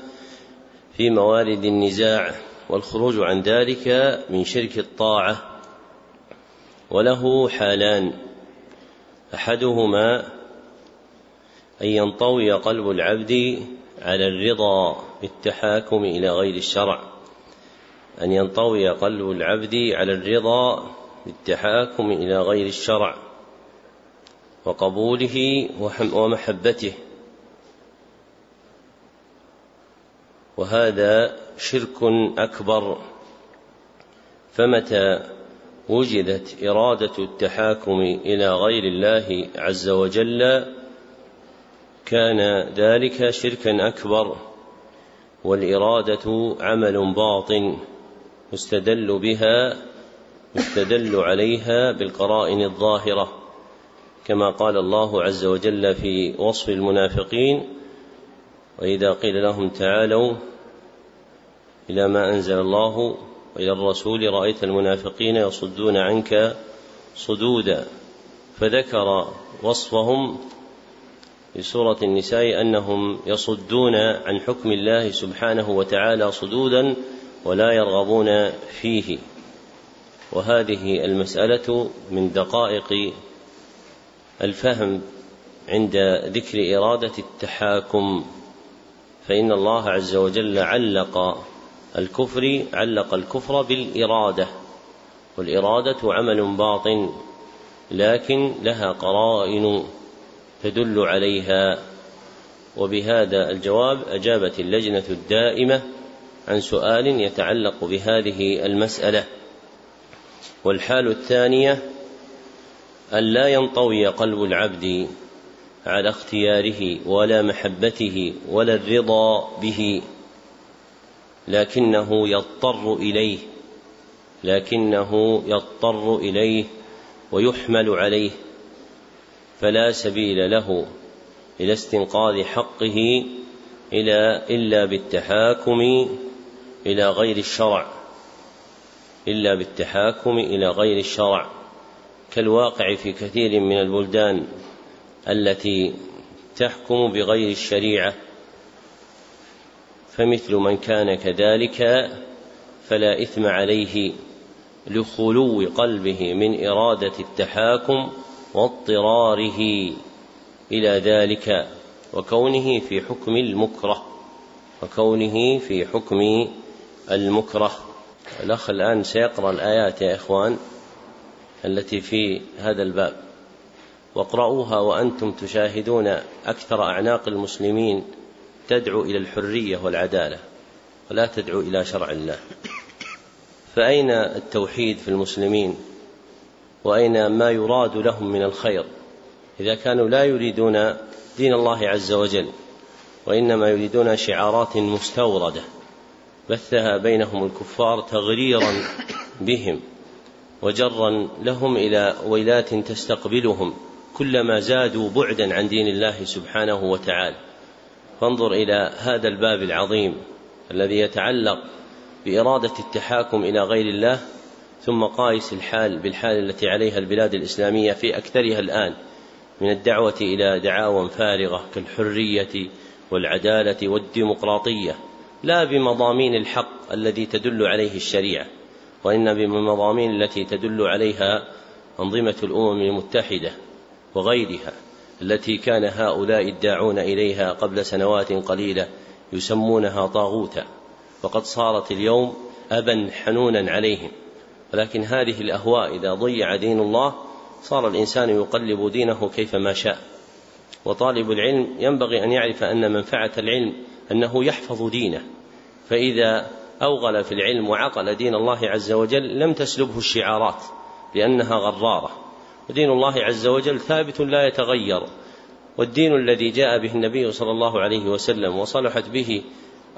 Speaker 1: في موارد النزاع. والخروج عن ذلك من شرك الطاعة وله حالان. أحدهما أن ينطوي قلب العبد على الرضا بالتحاكم إلى غير الشرع. أن ينطوي قلب العبد على الرضا بالتحاكم إلى غير الشرع وقبوله ومحبته. وهذا شرك أكبر. فمتى وجدت إرادة التحاكم إلى غير الله عز وجل كان ذلك شركا أكبر. والإرادة عمل باطن يستدل بها يستدل عليها بالقرائن الظاهرة كما قال الله عز وجل في وصف المنافقين وإذا قيل لهم تعالوا إلى ما أنزل الله وإلى الرسول رأيت المنافقين يصدون عنك صدودا فذكر وصفهم في سورة النساء أنهم يصدون عن حكم الله سبحانه وتعالى صدودا ولا يرغبون فيه. وهذه المسألة من دقائق الفهم عند ذكر إرادة التحاكم. فإن الله عز وجل علق الكفر علق الكفر بالإرادة والإرادة عمل باطن لكن لها قرائن تدل عليها. وبهذا الجواب أجابت اللجنة الدائمة عن سؤال يتعلق بهذه المسألة. والحال الثانية أن لا ينطوي قلب العبد على اختياره ولا محبته ولا الرضا به لكنه يضطر إليه لكنه يضطر إليه ويحمل عليه فلا سبيل له إلى استنقاذ حقه إلى إلا بالتحاكم إلى غير الشرع إلا بالتحاكم إلى غير الشرع كالواقع في كثير من البلدان. التي تحكم بغير الشريعة فمثل من كان كذلك فلا إثم عليه لخلو قلبه من إرادة التحاكم واضطراره إلى ذلك وكونه في حكم المكره وكونه في حكم المكره. الأخ الآن سيقرأ الآيات يا إخوان التي في هذا الباب. واقرأوها وأنتم تشاهدون أكثر أعناق المسلمين تدعو إلى الحرية والعدالة ولا تدعو إلى شرع الله. فأين التوحيد في المسلمين؟ وأين ما يراد لهم من الخير؟ إذا كانوا لا يريدون دين الله عز وجل وإنما يريدون شعارات مستوردة بثها بينهم الكفار تغريرا بهم وجرا لهم إلى ويلات تستقبلهم. كلما زادوا بعدا عن دين الله سبحانه وتعالى. فانظر إلى هذا الباب العظيم الذي يتعلق بإرادة التحاكم إلى غير الله ثم قايس الحال بالحال التي عليها البلاد الإسلامية في أكثرها الآن من الدعوة إلى دعاوى فارغة كالحرية والعدالة والديمقراطية لا بمضامين الحق الذي تدل عليه الشريعة وإن بمضامين التي تدل عليها أنظمة الأمم المتحدة. وغيرها التي كان هؤلاء الداعون إليها قبل سنوات قليلة يسمونها طاغوتا. وقد صارت اليوم أبا حنونا عليهم. ولكن هذه الأهواء إذا ضيع دين الله صار الإنسان يقلب دينه كيفما شاء. وطالب العلم ينبغي أن يعرف أن منفعة العلم أنه يحفظ دينه. فإذا أوغل في العلم وعقل دين الله عز وجل لم تسلبه الشعارات لأنها غرارة. ودين الله عز وجل ثابت لا يتغير. والدين الذي جاء به النبي صلى الله عليه وسلم وصلحت به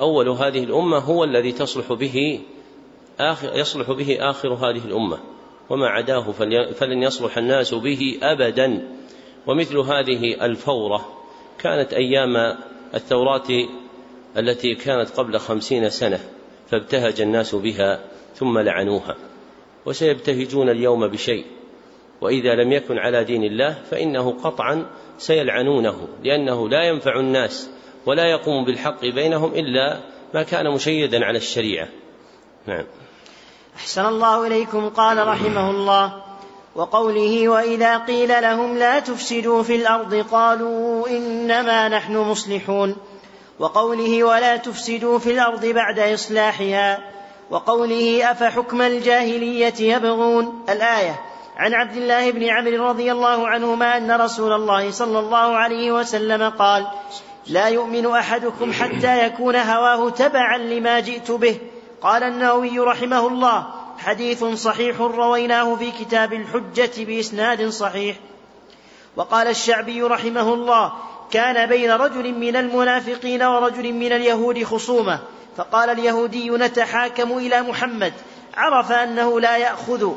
Speaker 1: أول هذه الأمة هو الذي تصلح به آخر يصلح به آخر هذه الأمة. وما عداه فلن يصلح الناس به أبدا. ومثل هذه الفورة كانت أيام الثورات التي كانت قبل خمسين سنة فابتهج الناس بها ثم لعنوها. وسيبتهجون اليوم بشيء. وإذا لم يكن على دين الله فإنه قطعا سيلعنونه لأنه لا ينفع الناس ولا يقوم بالحق بينهم إلا ما كان مشيدا على الشريعة. نعم.
Speaker 2: أحسن الله إليكم قال رحمه الله. وقوله وإذا قيل لهم لا تفسدوا في الأرض قالوا إنما نحن مصلحون. وقوله ولا تفسدوا في الأرض بعد إصلاحها. وقوله أفحكم الجاهلية يبغون الآية. عن عبد الله بن عمرو رضي الله عنهما أن رسول الله صلى الله عليه وسلم قال لا يؤمن أحدكم حتى يكون هواه تبعا لما جئت به. قال النووي رحمه الله حديث صحيح رويناه في كتاب الحجة بإسناد صحيح. وقال الشعبي رحمه الله كان بين رجل من المنافقين ورجل من اليهود خصومة. فقال اليهودي نتحاكم إلى محمد. عرف أنه لا يأخذ.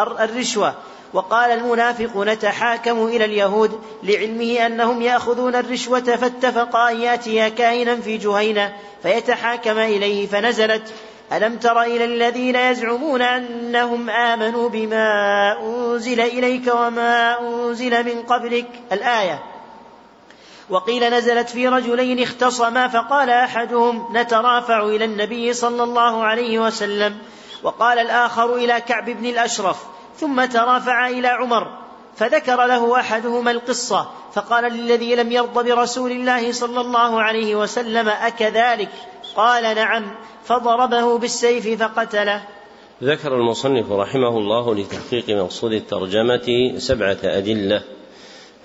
Speaker 2: الرشوة. وقال المنافق نتحاكم إلى اليهود لعلمه أنهم يأخذون الرشوة فاتفق أن يأتي كائنا في جهينة فيتحاكم إليه فنزلت. ألم تر إلى الذين يزعمون أنهم آمنوا بما أنزل إليك وما أنزل من قبلك؟ الآية. وقيل نزلت في رجلين اختصما فقال أحدهم نترافع إلى النبي صلى الله عليه وسلم. وقال الآخر إلى كعب بن الأشرف ثم ترافع إلى عمر فذكر له أحدهما القصة فقال للذي لم يرض برسول الله صلى الله عليه وسلم أكذلك؟ قال نعم فضربه بالسيف فقتله.
Speaker 1: ذكر المصنف رحمه الله لتحقيق مقصود الترجمة سبعة أدلة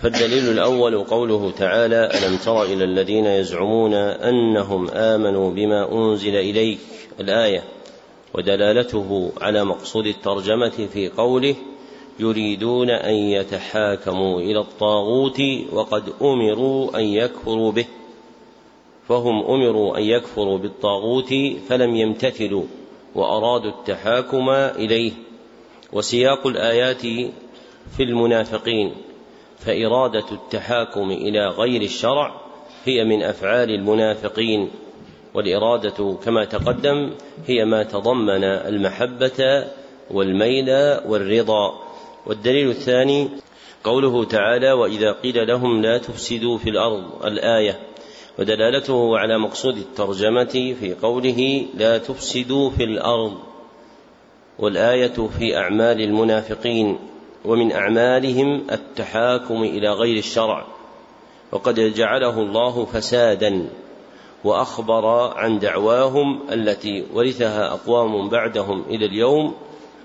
Speaker 1: فالدليل الأول قوله تعالى ألم تر إلى الذين يزعمون أنهم آمنوا بما أنزل إليك؟ الآية ودلالته على مقصود الترجمة في قوله يريدون أن يتحاكموا إلى الطاغوت وقد أمروا أن يكفروا به. فهم أمروا أن يكفروا بالطاغوت فلم يمتثلوا وأرادوا التحاكم إليه. وسياق الآيات في المنافقين فإرادة التحاكم إلى غير الشرع هي من أفعال المنافقين. والإرادة كما تقدم هي ما تضمن المحبة والميل والرضا. والدليل الثاني قوله تعالى وإذا قيل لهم لا تفسدوا في الأرض الآية. ودلالته على مقصود الترجمة في قوله لا تفسدوا في الأرض. والآية في أعمال المنافقين ومن أعمالهم التحاكم إلى غير الشرع. وقد جعله الله فسادا. وأخبر عن دعواهم التي ورثها أقوام بعدهم إلى اليوم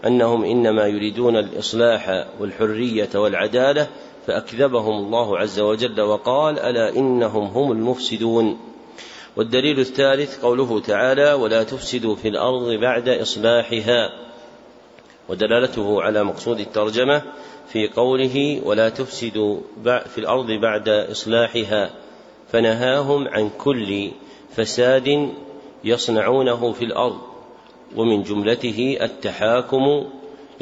Speaker 1: أنهم إنما يريدون الإصلاح والحرية والعدالة فأكذبهم الله عز وجل وقال ألا إنهم هم المفسدون. والدليل الثالث قوله تعالى ولا تفسدوا في الأرض بعد إصلاحها. ودلالته على مقصود الترجمة في قوله ولا تفسدوا في الأرض بعد إصلاحها. فنهاهم عن كل فساد يصنعونه في الأرض ومن جملته التحاكم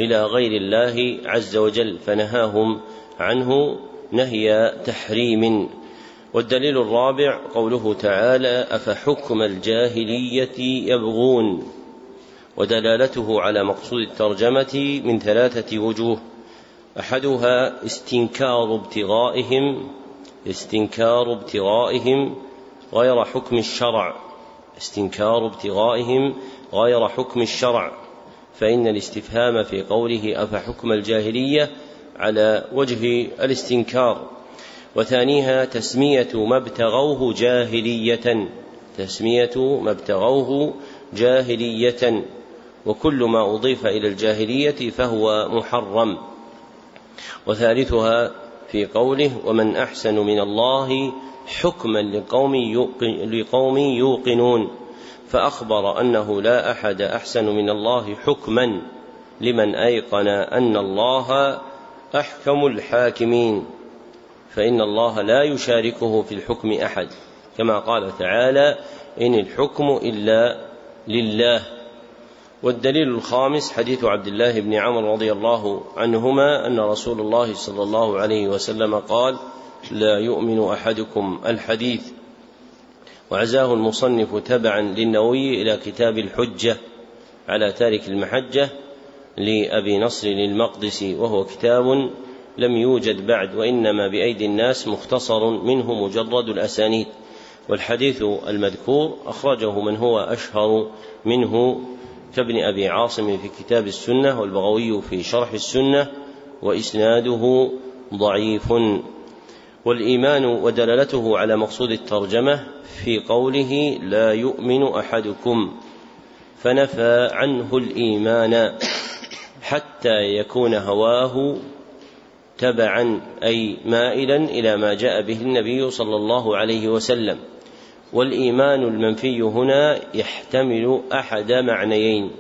Speaker 1: إلى غير الله عز وجل فنهاهم عنه نهي تحريم. والدليل الرابع قوله تعالى أفحكم الجاهلية يبغون؟ ودلالته على مقصود الترجمة من ثلاثة وجوه أحدها استنكار ابتغائهم استنكار ابتغائهم غير حكم الشرع. استنكار ابتغائهم غير حكم الشرع. فإن الاستفهام في قوله أفحكم الجاهلية على وجه الاستنكار. وثانيها تسمية ما ابتغوه جاهلية. تسمية ما ابتغوه جاهلية. وكل ما أضيف إلى الجاهلية فهو محرم. وثالثها في قوله ومن أحسن من الله حكما لقوم لقوم يوقنون فأخبر أنه لا أحد أحسن من الله حكما لمن أيقن أن الله أحكم الحاكمين. فإن الله لا يشاركه في الحكم أحد كما قال تعالى إن الحكم إلا لله. والدليل الخامس حديث عبد الله بن عمرو رضي الله عنهما أن رسول الله صلى الله عليه وسلم قال لا يؤمن أحدكم الحديث. وعزاه المصنف تبعا للنووي إلى كتاب الحجة على تارك المحجة لأبي نصر المقدسي وهو كتاب لم يوجد بعد وإنما بأيدي الناس مختصر منه مجرد الأسانيد. والحديث المذكور أخرجه من هو أشهر منه كابن أبي عاصم في كتاب السنة والبغوي في شرح السنة وإسناده ضعيف. والإيمان ودلالته على مقصود الترجمة في قوله لا يؤمن أحدكم فنفى عنه الإيمان حتى يكون هواه تبعا أي مائلا إلى ما جاء به النبي صلى الله عليه وسلم. والإيمان المنفي هنا يحتمل أحد معنيين.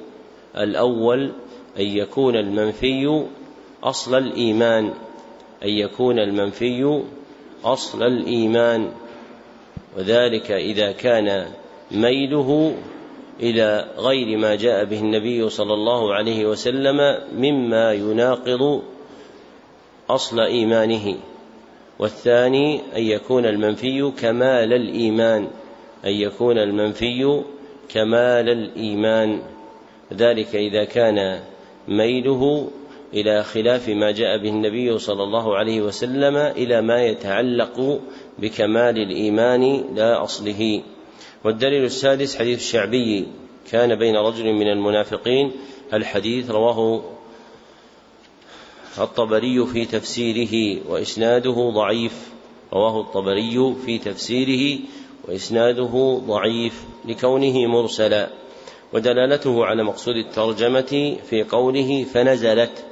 Speaker 1: الأول أن يكون المنفي أصل الإيمان. أن يكون المنفي أصل الإيمان. وذلك إذا كان ميله إلى غير ما جاء به النبي صلى الله عليه وسلم مما يناقض أصل إيمانه. والثاني أن يكون المنفي كمال الإيمان. أن يكون المنفي كمال الإيمان. ذلك إذا كان ميله إلى خلاف ما جاء به النبي صلى الله عليه وسلم إلى ما يتعلق بكمال الإيمان لا أصله. والدليل السادس حديث الشعبي. كان بين رجل من المنافقين الحديث رواه الطبري في تفسيره وإسناده ضعيف. رواه الطبري في تفسيره وإسناده ضعيف لكونه مرسلا ودلالته على مقصود الترجمة في قوله فنزلت.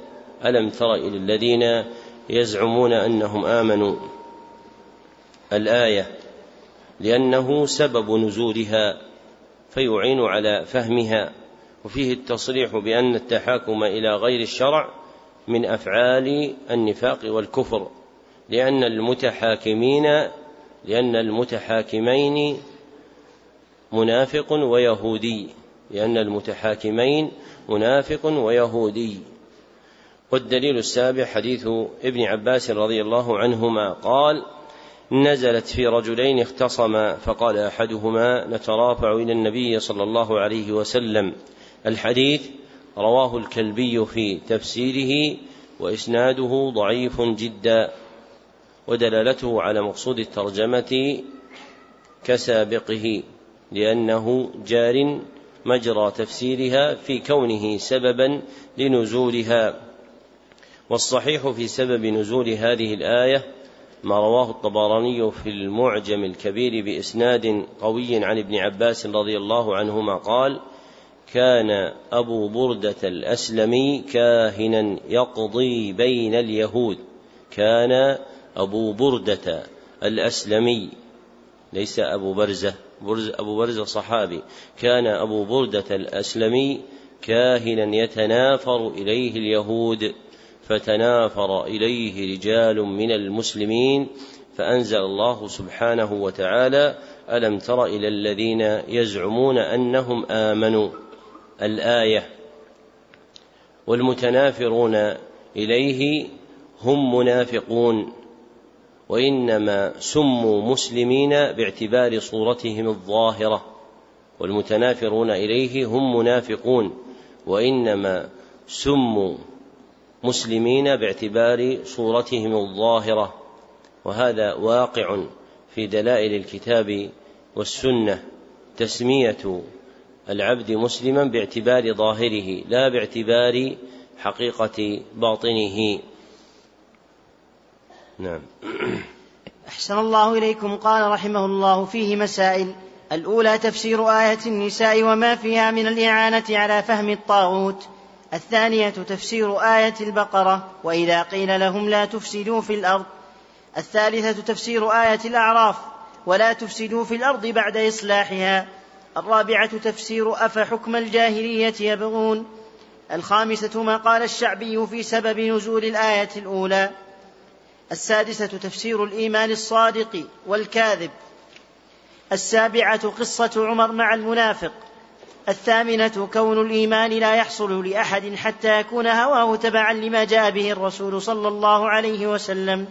Speaker 1: ألم تر إلى الذين يزعمون أنهم آمنوا؟ الآية لأنه سبب نزولها فيعين على فهمها. وفيه التصريح بأن التحاكم إلى غير الشرع من أفعال النفاق والكفر لأن المتحاكمين لأن المتحاكمين منافق ويهودي. لأن المتحاكمين منافق ويهودي. والدليل السابع حديث ابن عباس رضي الله عنهما قال نزلت في رجلين اختصما فقال أحدهما نترافع إلى النبي صلى الله عليه وسلم. الحديث رواه الكلبي في تفسيره وإسناده ضعيف جدا. ودلالته على مقصود الترجمة كسابقه لأنه جار مجرى تفسيرها في كونه سببا لنزولها. والصحيح في سبب نزول هذه الآية ما رواه الطبراني في المعجم الكبير بإسناد قوي عن ابن عباس رضي الله عنهما قال كان أبو بردة الأسلمي كاهنا يقضي بين اليهود كان أبو بردة الأسلمي ليس أبو برزة. برز أبو برزة صحابي. كان أبو بردة الأسلمي كاهنا يتنافر إليه اليهود فتنافر إليه رجال من المسلمين فأنزل الله سبحانه وتعالى ألم تر إلى الذين يزعمون أنهم آمنوا؟ الآية والمتنافرون إليه هم منافقون. وإنما سموا مسلمين باعتبار صورتهم الظاهرة والمتنافرون إليه هم منافقون وإنما سموا مسلمين باعتبار صورتهم الظاهرة. وهذا واقع في دلائل الكتاب والسنة تسمية العبد مسلما باعتبار ظاهره لا باعتبار حقيقة باطنه. نعم.
Speaker 2: أحسن الله إليكم. قال رحمه الله فيه مسائل. الأولى تفسير آية النساء وما فيها من الإعانة على فهم الطاغوت. الثانية تفسير آية البقرة وإذا قيل لهم لا تفسدوا في الأرض. الثالثة تفسير آية الأعراف ولا تفسدوا في الأرض بعد إصلاحها. الرابعة تفسير أفحكم الجاهلية يبغون. الخامسة ما قال الشعبي في سبب نزول الآية الأولى. السادسة تفسير الإيمان الصادق والكاذب. السابعة قصة عمر مع المنافق. الثامنة كون الإيمان لا يحصل لأحد حتى يكون هواه تبعا لما جاء به الرسول صلى الله عليه وسلم.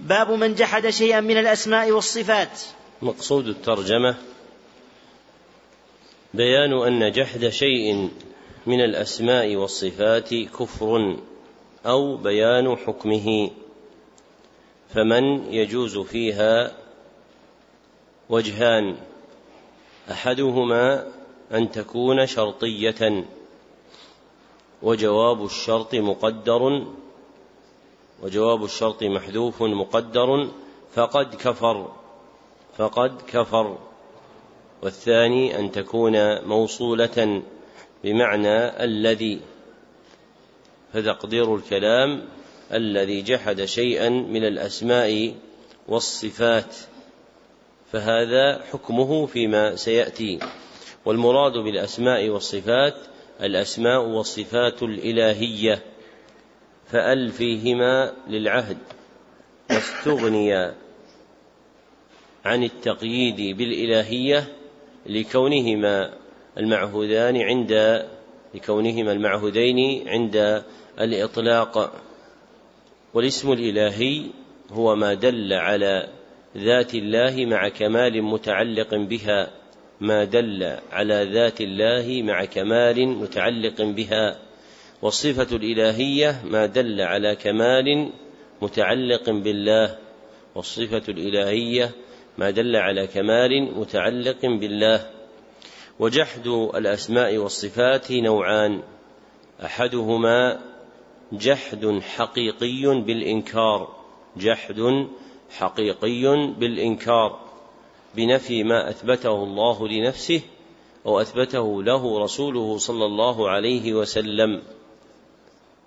Speaker 2: باب من جحد شيئا من الأسماء والصفات.
Speaker 1: مقصود الترجمة بيان أن جحد شيء من الأسماء والصفات كفر أو بيان حكمه فمن يجوز فيها وجهان أحدهما أن تكون شرطية وجواب الشرط مقدر وجواب الشرط محذوف مقدر فقد كفر فقد كفر والثاني أن تكون موصولة بمعنى الذي فتقدير الكلام الذي جحد شيئا من الأسماء والصفات فهذا حكمه فيما سيأتي. والمراد بالأسماء والصفات الأسماء والصفات الإلهية فال فيهما للعهد واستغني عن التقييد بالإلهية لكونهما المعهودان عند لكونهما المعهودين عند الإطلاق والاسم الإلهي هو ما دل على ذات الله مع كمال متعلق بها ما دل على ذات الله مع كمال متعلق بها. والصفة الإلهية ما دل على كمال متعلق بالله. والصفة الإلهية ما دل على كمال متعلق بالله. وجحد الأسماء والصفات نوعان أحدهما جحد حقيقي بالإنكار. جحد حقيقي بالإنكار. بنفي ما أثبته الله لنفسه أو أثبته له رسوله صلى الله عليه وسلم.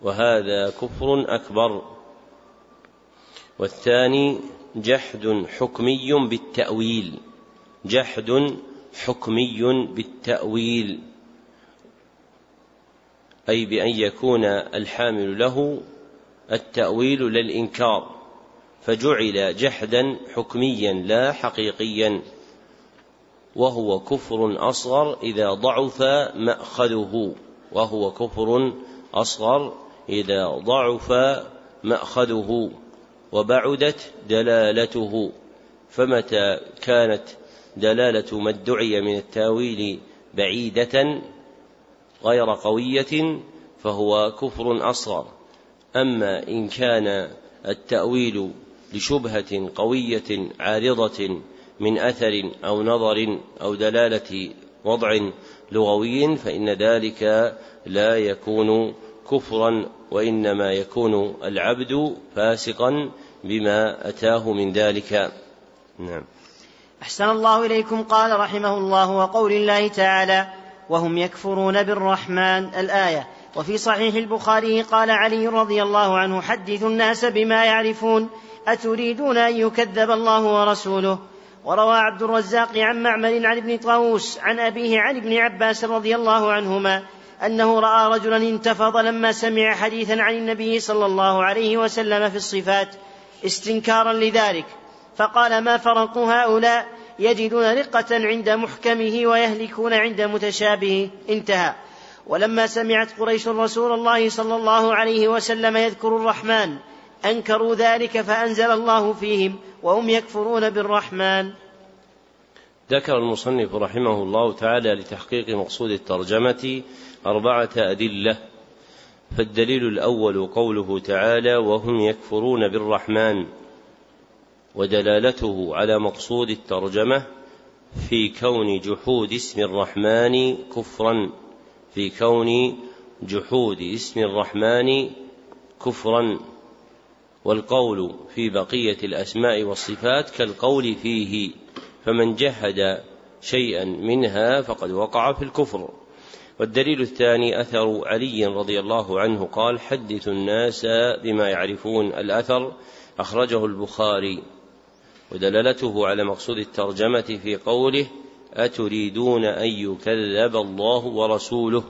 Speaker 1: وهذا كفر أكبر. والثاني جحد حكمي بالتأويل. جحد حكمي بالتأويل. أي بأن يكون الحامل له التأويل للإنكار فجعل جحدا حكميا لا حقيقيا وهو كفر أصغر إذا ضعف مأخذه وهو كفر أصغر إذا ضعف مأخذه وبعدت دلالته. فمتى كانت دلالة ما ادعي من التأويل بعيدة غير قوية فهو كفر أصغر. أما إن كان التأويل لشبهة قوية عارضة من أثر أو نظر أو دلالة وضع لغوي فإن ذلك لا يكون كفرا وإنما يكون العبد فاسقا بما أتاه من ذلك. نعم.
Speaker 2: أحسن الله إليكم. قال رحمه الله وقول الله تعالى وهم يكفرون بالرحمن الآية. وفي صحيح البخاري قال علي رضي الله عنه حدثوا الناس بما يعرفون أتريدون أن يكذب الله ورسوله؟ وروى عبد الرزاق عن معمر عن ابن طاووس عن أبيه عن ابن عباس رضي الله عنهما أنه رأى رجلا انتفض لما سمع حديثا عن النبي صلى الله عليه وسلم في الصفات استنكارا لذلك. فقال ما فرق هؤلاء؟ يجدون رقة عند محكمه ويهلكون عند متشابهه انتهى. ولما سمعت قريش رسول الله صلى الله عليه وسلم يذكر الرحمن أنكروا ذلك فأنزل الله فيهم وهم يكفرون بالرحمن.
Speaker 1: ذكر المصنف رحمه الله تعالى لتحقيق مقصود الترجمة أربعة أدلة. فالدليل الأول قوله تعالى وهم يكفرون بالرحمن. ودلالته على مقصود الترجمة في كون جحود اسم الرحمن كفرا في كون جحود اسم الرحمن كفرا. والقول في بقية الأسماء والصفات كالقول فيه فمن جحد شيئا منها فقد وقع في الكفر. والدليل الثاني أثر علي رضي الله عنه قال حدثوا الناس بما يعرفون الأثر. أخرجه البخاري. ودلالته على مقصود الترجمة في قوله أتريدون أن يكذب الله ورسوله؟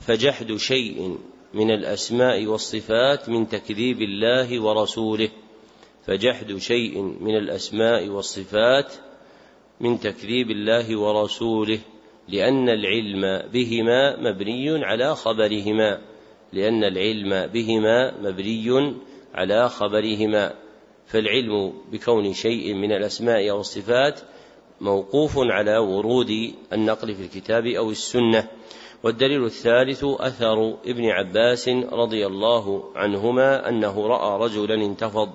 Speaker 1: فجحد شيء من الأسماء والصفات من تكذيب الله ورسوله. فجحد شيء من الأسماء والصفات من تكذيب الله ورسوله. لأن العلم بهما مبني على خبرهما. لأن العلم بهما مبني على خبرهما. فالعلم بكون شيء من الأسماء أو الصفات موقوف على ورود النقل في الكتاب أو السنة. والدليل الثالث أثر ابن عباس رضي الله عنهما أنه رأى رجلا انتفض.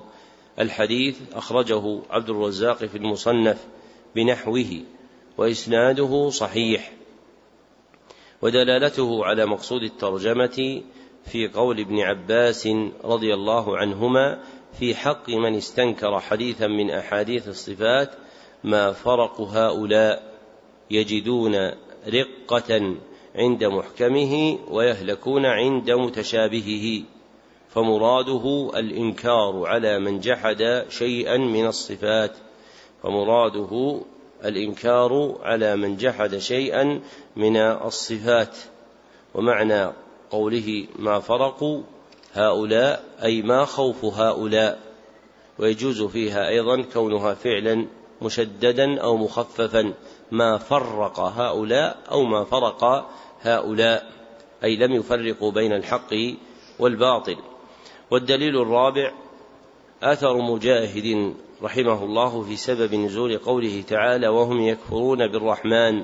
Speaker 1: الحديث أخرجه عبد الرزاق في المصنف بنحوه وإسناده صحيح. ودلالته على مقصود الترجمة في قول ابن عباس رضي الله عنهما في حق من استنكر حديثا من أحاديث الصفات ما فرق هؤلاء يجدون رقة عند محكمه ويهلكون عند متشابهه فمراده الإنكار على من جحد شيئا من الصفات فمراده الإنكار على من جحد شيئا من الصفات ومعنى قوله ما فرقوا هؤلاء أي ما خوف هؤلاء ويجوز فيها أيضا كونها فعلا مشددا أو مخففا. ما فرق هؤلاء أو ما فرق هؤلاء أي لم يفرقوا بين الحق والباطل. والدليل الرابع أثر مجاهد رحمه الله في سبب نزول قوله تعالى وهم يكفرون بالرحمن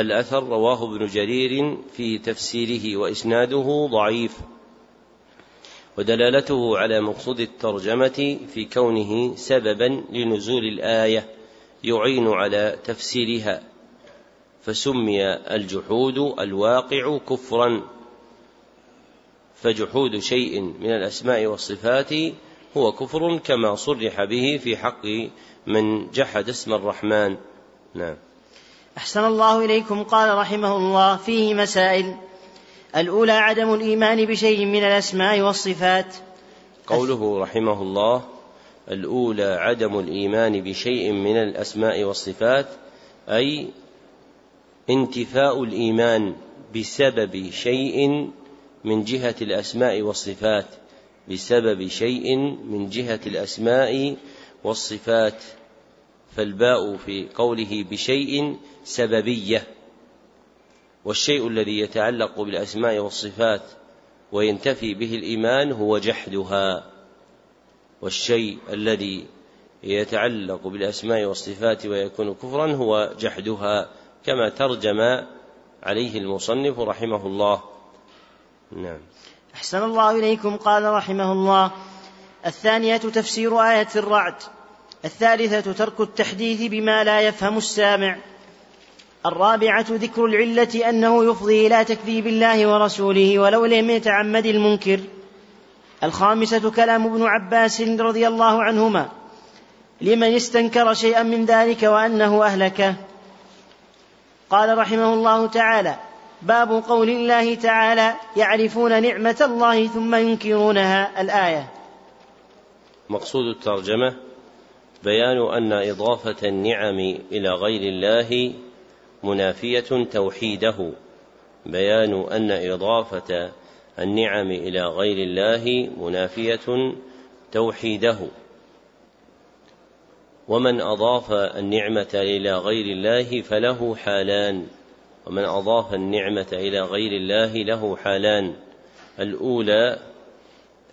Speaker 1: الأثر رواه ابن جرير في تفسيره وإسناده ضعيف ودلالته على مقصود الترجمة في كونه سببا لنزول الآية يعين على تفسيرها فسمي الجحود الواقع كفرا فجحود شيء من الأسماء والصفات هو كفر كما صرح به في حق من جحد اسم الرحمن. نعم.
Speaker 2: أحسن الله إليكم قال رحمه الله فيه مسائل. الأولى عدم الإيمان بشيء من الأسماء والصفات.
Speaker 1: قوله رحمه الله الأولى عدم الإيمان بشيء من الأسماء والصفات أي انتفاء الإيمان بسبب شيء من جهة الأسماء والصفات بسبب شيء من جهة الأسماء والصفات. فالباء في قوله بشيء سببية والشيء الذي يتعلق بالأسماء والصفات وينتفي به الإيمان هو جحدها والشيء الذي يتعلق بالأسماء والصفات ويكون كفرا هو جحدها كما ترجم عليه المصنف رحمه الله.
Speaker 2: نعم. أحسن الله إليكم قال رحمه الله الثانية تفسير آية الرعد. الثالثة ترك التحديث بما لا يفهم السامع. الرابعة ذكر العلة أنه يفضي إلى تكذيب الله ورسوله ولو لم يتعمد المنكر. الخامسة كلام ابن عباس رضي الله عنهما. لمن استنكر شيئا من ذلك وأنه أهلكه. قال رحمه الله تعالى باب قول الله تعالى يعرفون نعمة الله ثم ينكرونها. الآية.
Speaker 1: مقصود الترجمة بيان أن إضافة النعم إلى غير الله منافية توحيده. بيان أن إضافة النعم إلى غير الله منافية توحيده. ومن أضاف النعمة إلى غير الله فله حالان. ومن أضاف النعمة إلى غير الله له حالان. الأولى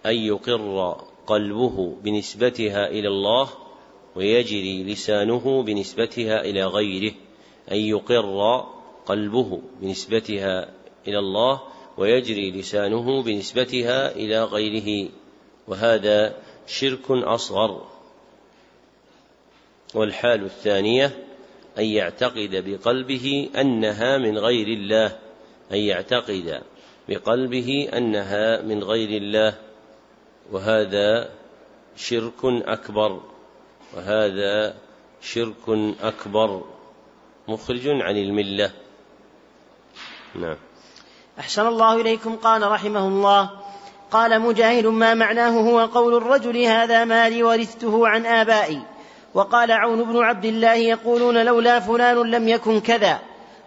Speaker 1: أن يقر قلبه بنسبتها إلى الله ويجري لسانه بنسبتها إلى غيره أن يقر قلبه بنسبتها إلى الله ويجري لسانه بنسبتها إلى غيره. وهذا شرك أصغر. والحال الثانية أن يعتقد بقلبه أنها من غير الله. أن يعتقد بقلبه أنها من غير الله. وهذا شرك أكبر. وهذا شرك أكبر مخرج عن الملة. نعم.
Speaker 2: أحسن الله إليكم قال رحمه الله. قال مجاهد ما معناه هو قول الرجل هذا مالي ورثته عن آبائي. وقال عون بن عبد الله يقولون لولا فلان لم يكن كذا.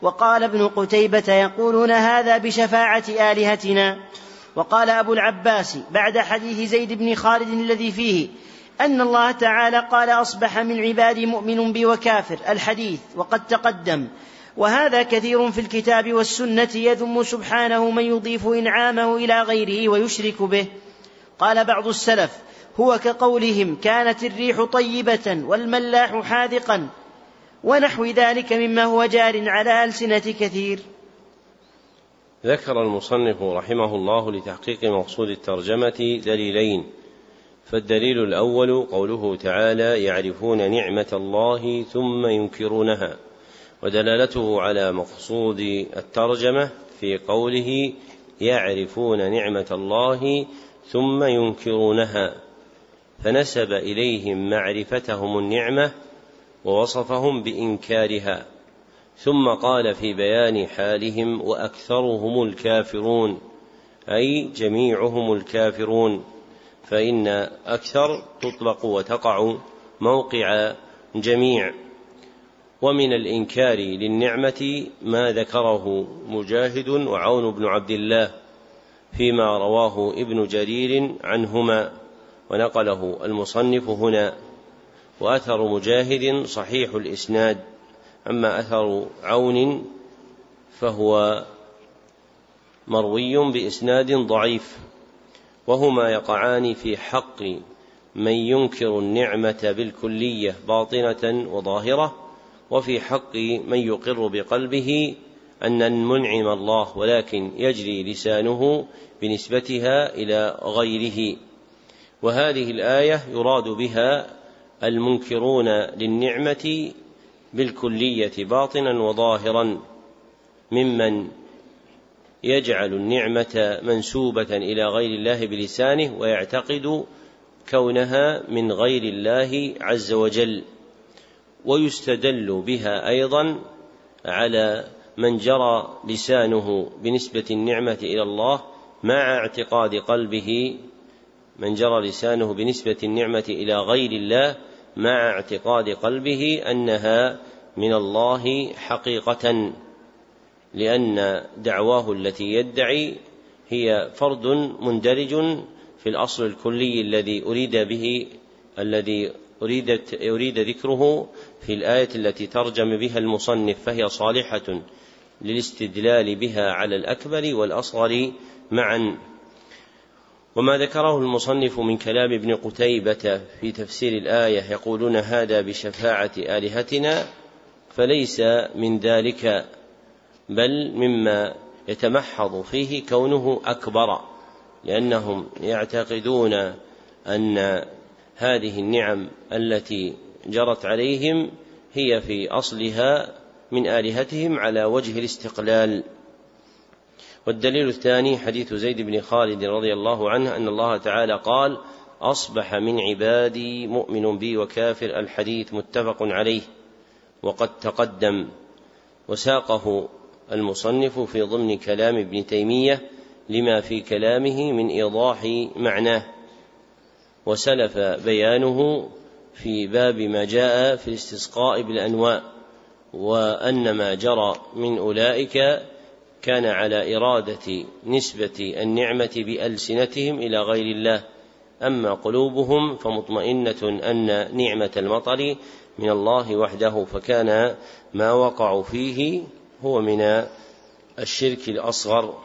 Speaker 2: وقال ابن قتيبة يقولون هذا بشفاعة آلهتنا. وقال أبو العباس بعد حديث زيد بن خالد الذي فيه أن الله تعالى قال أصبح من عبادي مؤمن بي وكافر الحديث وقد تقدم. وهذا كثير في الكتاب والسنة يذم سبحانه من يضيف إنعامه إلى غيره ويشرك به. قال بعض السلف هو كقولهم كانت الريح طيبة والملاح حاذقا ونحو ذلك مما هو جار على ألسنة كثير.
Speaker 1: ذكر المصنف رحمه الله لتحقيق مقصود الترجمة دليلين. فالدليل الأول قوله تعالى يعرفون نعمة الله ثم ينكرونها ودلالته على مقصود الترجمة في قوله يعرفون نعمة الله ثم ينكرونها فنسب إليهم معرفتهم النعمة ووصفهم بإنكارها ثم قال في بيان حالهم وأكثرهم الكافرون أي جميعهم الكافرون. فإن أكثر تطلق وتقع موقع جميع. ومن الإنكار للنعمة ما ذكره مجاهد وعون بن عبد الله فيما رواه ابن جرير عنهما ونقله المصنف هنا. وأثر مجاهد صحيح الإسناد أما أثر عون فهو مروي بإسناد ضعيف. وهما يقعان في حق من ينكر النعمة بالكلية باطنة وظاهرة وفي حق من يقر بقلبه أن المنعم الله ولكن يجري لسانه بنسبتها إلى غيره. وهذه الآية يراد بها المنكرون للنعمة بالكلية باطنا وظاهرا ممن يجعل النعمة منسوبة إلى غير الله بلسانه ويعتقد كونها من غير الله عز وجل ويستدل بها أيضا على من جرى لسانه بنسبة النعمة إلى الله مع اعتقاد قلبه من جرى لسانه بنسبة النعمة إلى غير الله مع اعتقاد قلبه أنها من الله حقيقة. لأن دعواه التي يدعي هي فرد مندرج في الأصل الكلي الذي أريد به الذي أريدت أريد ذكره في الآية التي ترجم بها المصنف فهي صالحة للاستدلال بها على الأكبر والأصغر معا. وما ذكره المصنف من كلام ابن قتيبة في تفسير الآية يقولون هذا بشفاعة آلهتنا فليس من ذلك بل مما يتمحض فيه كونه أكبر لأنهم يعتقدون أن هذه النعم التي جرت عليهم هي في أصلها من آلهتهم على وجه الاستقلال. والدليل الثاني حديث زيد بن خالد رضي الله عنه أن الله تعالى قال أصبح من عبادي مؤمن بي وكافر الحديث متفق عليه وقد تقدم وساقه المصنف في ضمن كلام ابن تيمية لما في كلامه من إيضاح معناه. وسلف بيانه في باب ما جاء في الاستسقاء بالأنواء وأن ما جرى من أولئك كان على إرادة نسبة النعمة بألسنتهم إلى غير الله. أما قلوبهم فمطمئنة أن نعمة المطر من الله وحده فكان ما وقعوا فيه هو من الشرك الأصغر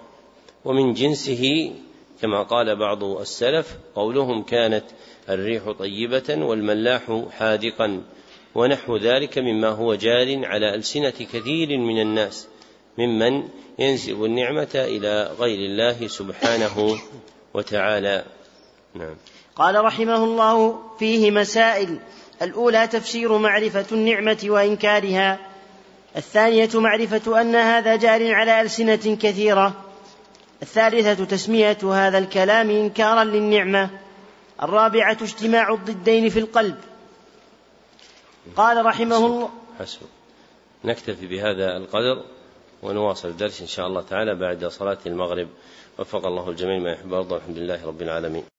Speaker 1: ومن جنسه كما قال بعض السلف قولهم كانت الريح طيبة والملاح حادقا ونحو ذلك مما هو جار على ألسنة كثير من الناس ممن ينسب النعمة إلى غير الله سبحانه وتعالى.
Speaker 2: نعم. قال رحمه الله فيه مسائل. الأولى تفسير معرفة النعمة وإنكارها. الثانية معرفة أن هذا جار على ألسنة كثيرة. الثالثة تسمية هذا الكلام إنكارا للنعمة. الرابعة اجتماع الضدين في القلب. قال رحمه الله
Speaker 1: حسب. نكتفي بهذا القدر ونواصل الدرس إن شاء الله تعالى بعد صلاة المغرب. وفق الله الجميع ما يحب ويرضى الحمد لله رب العالمين.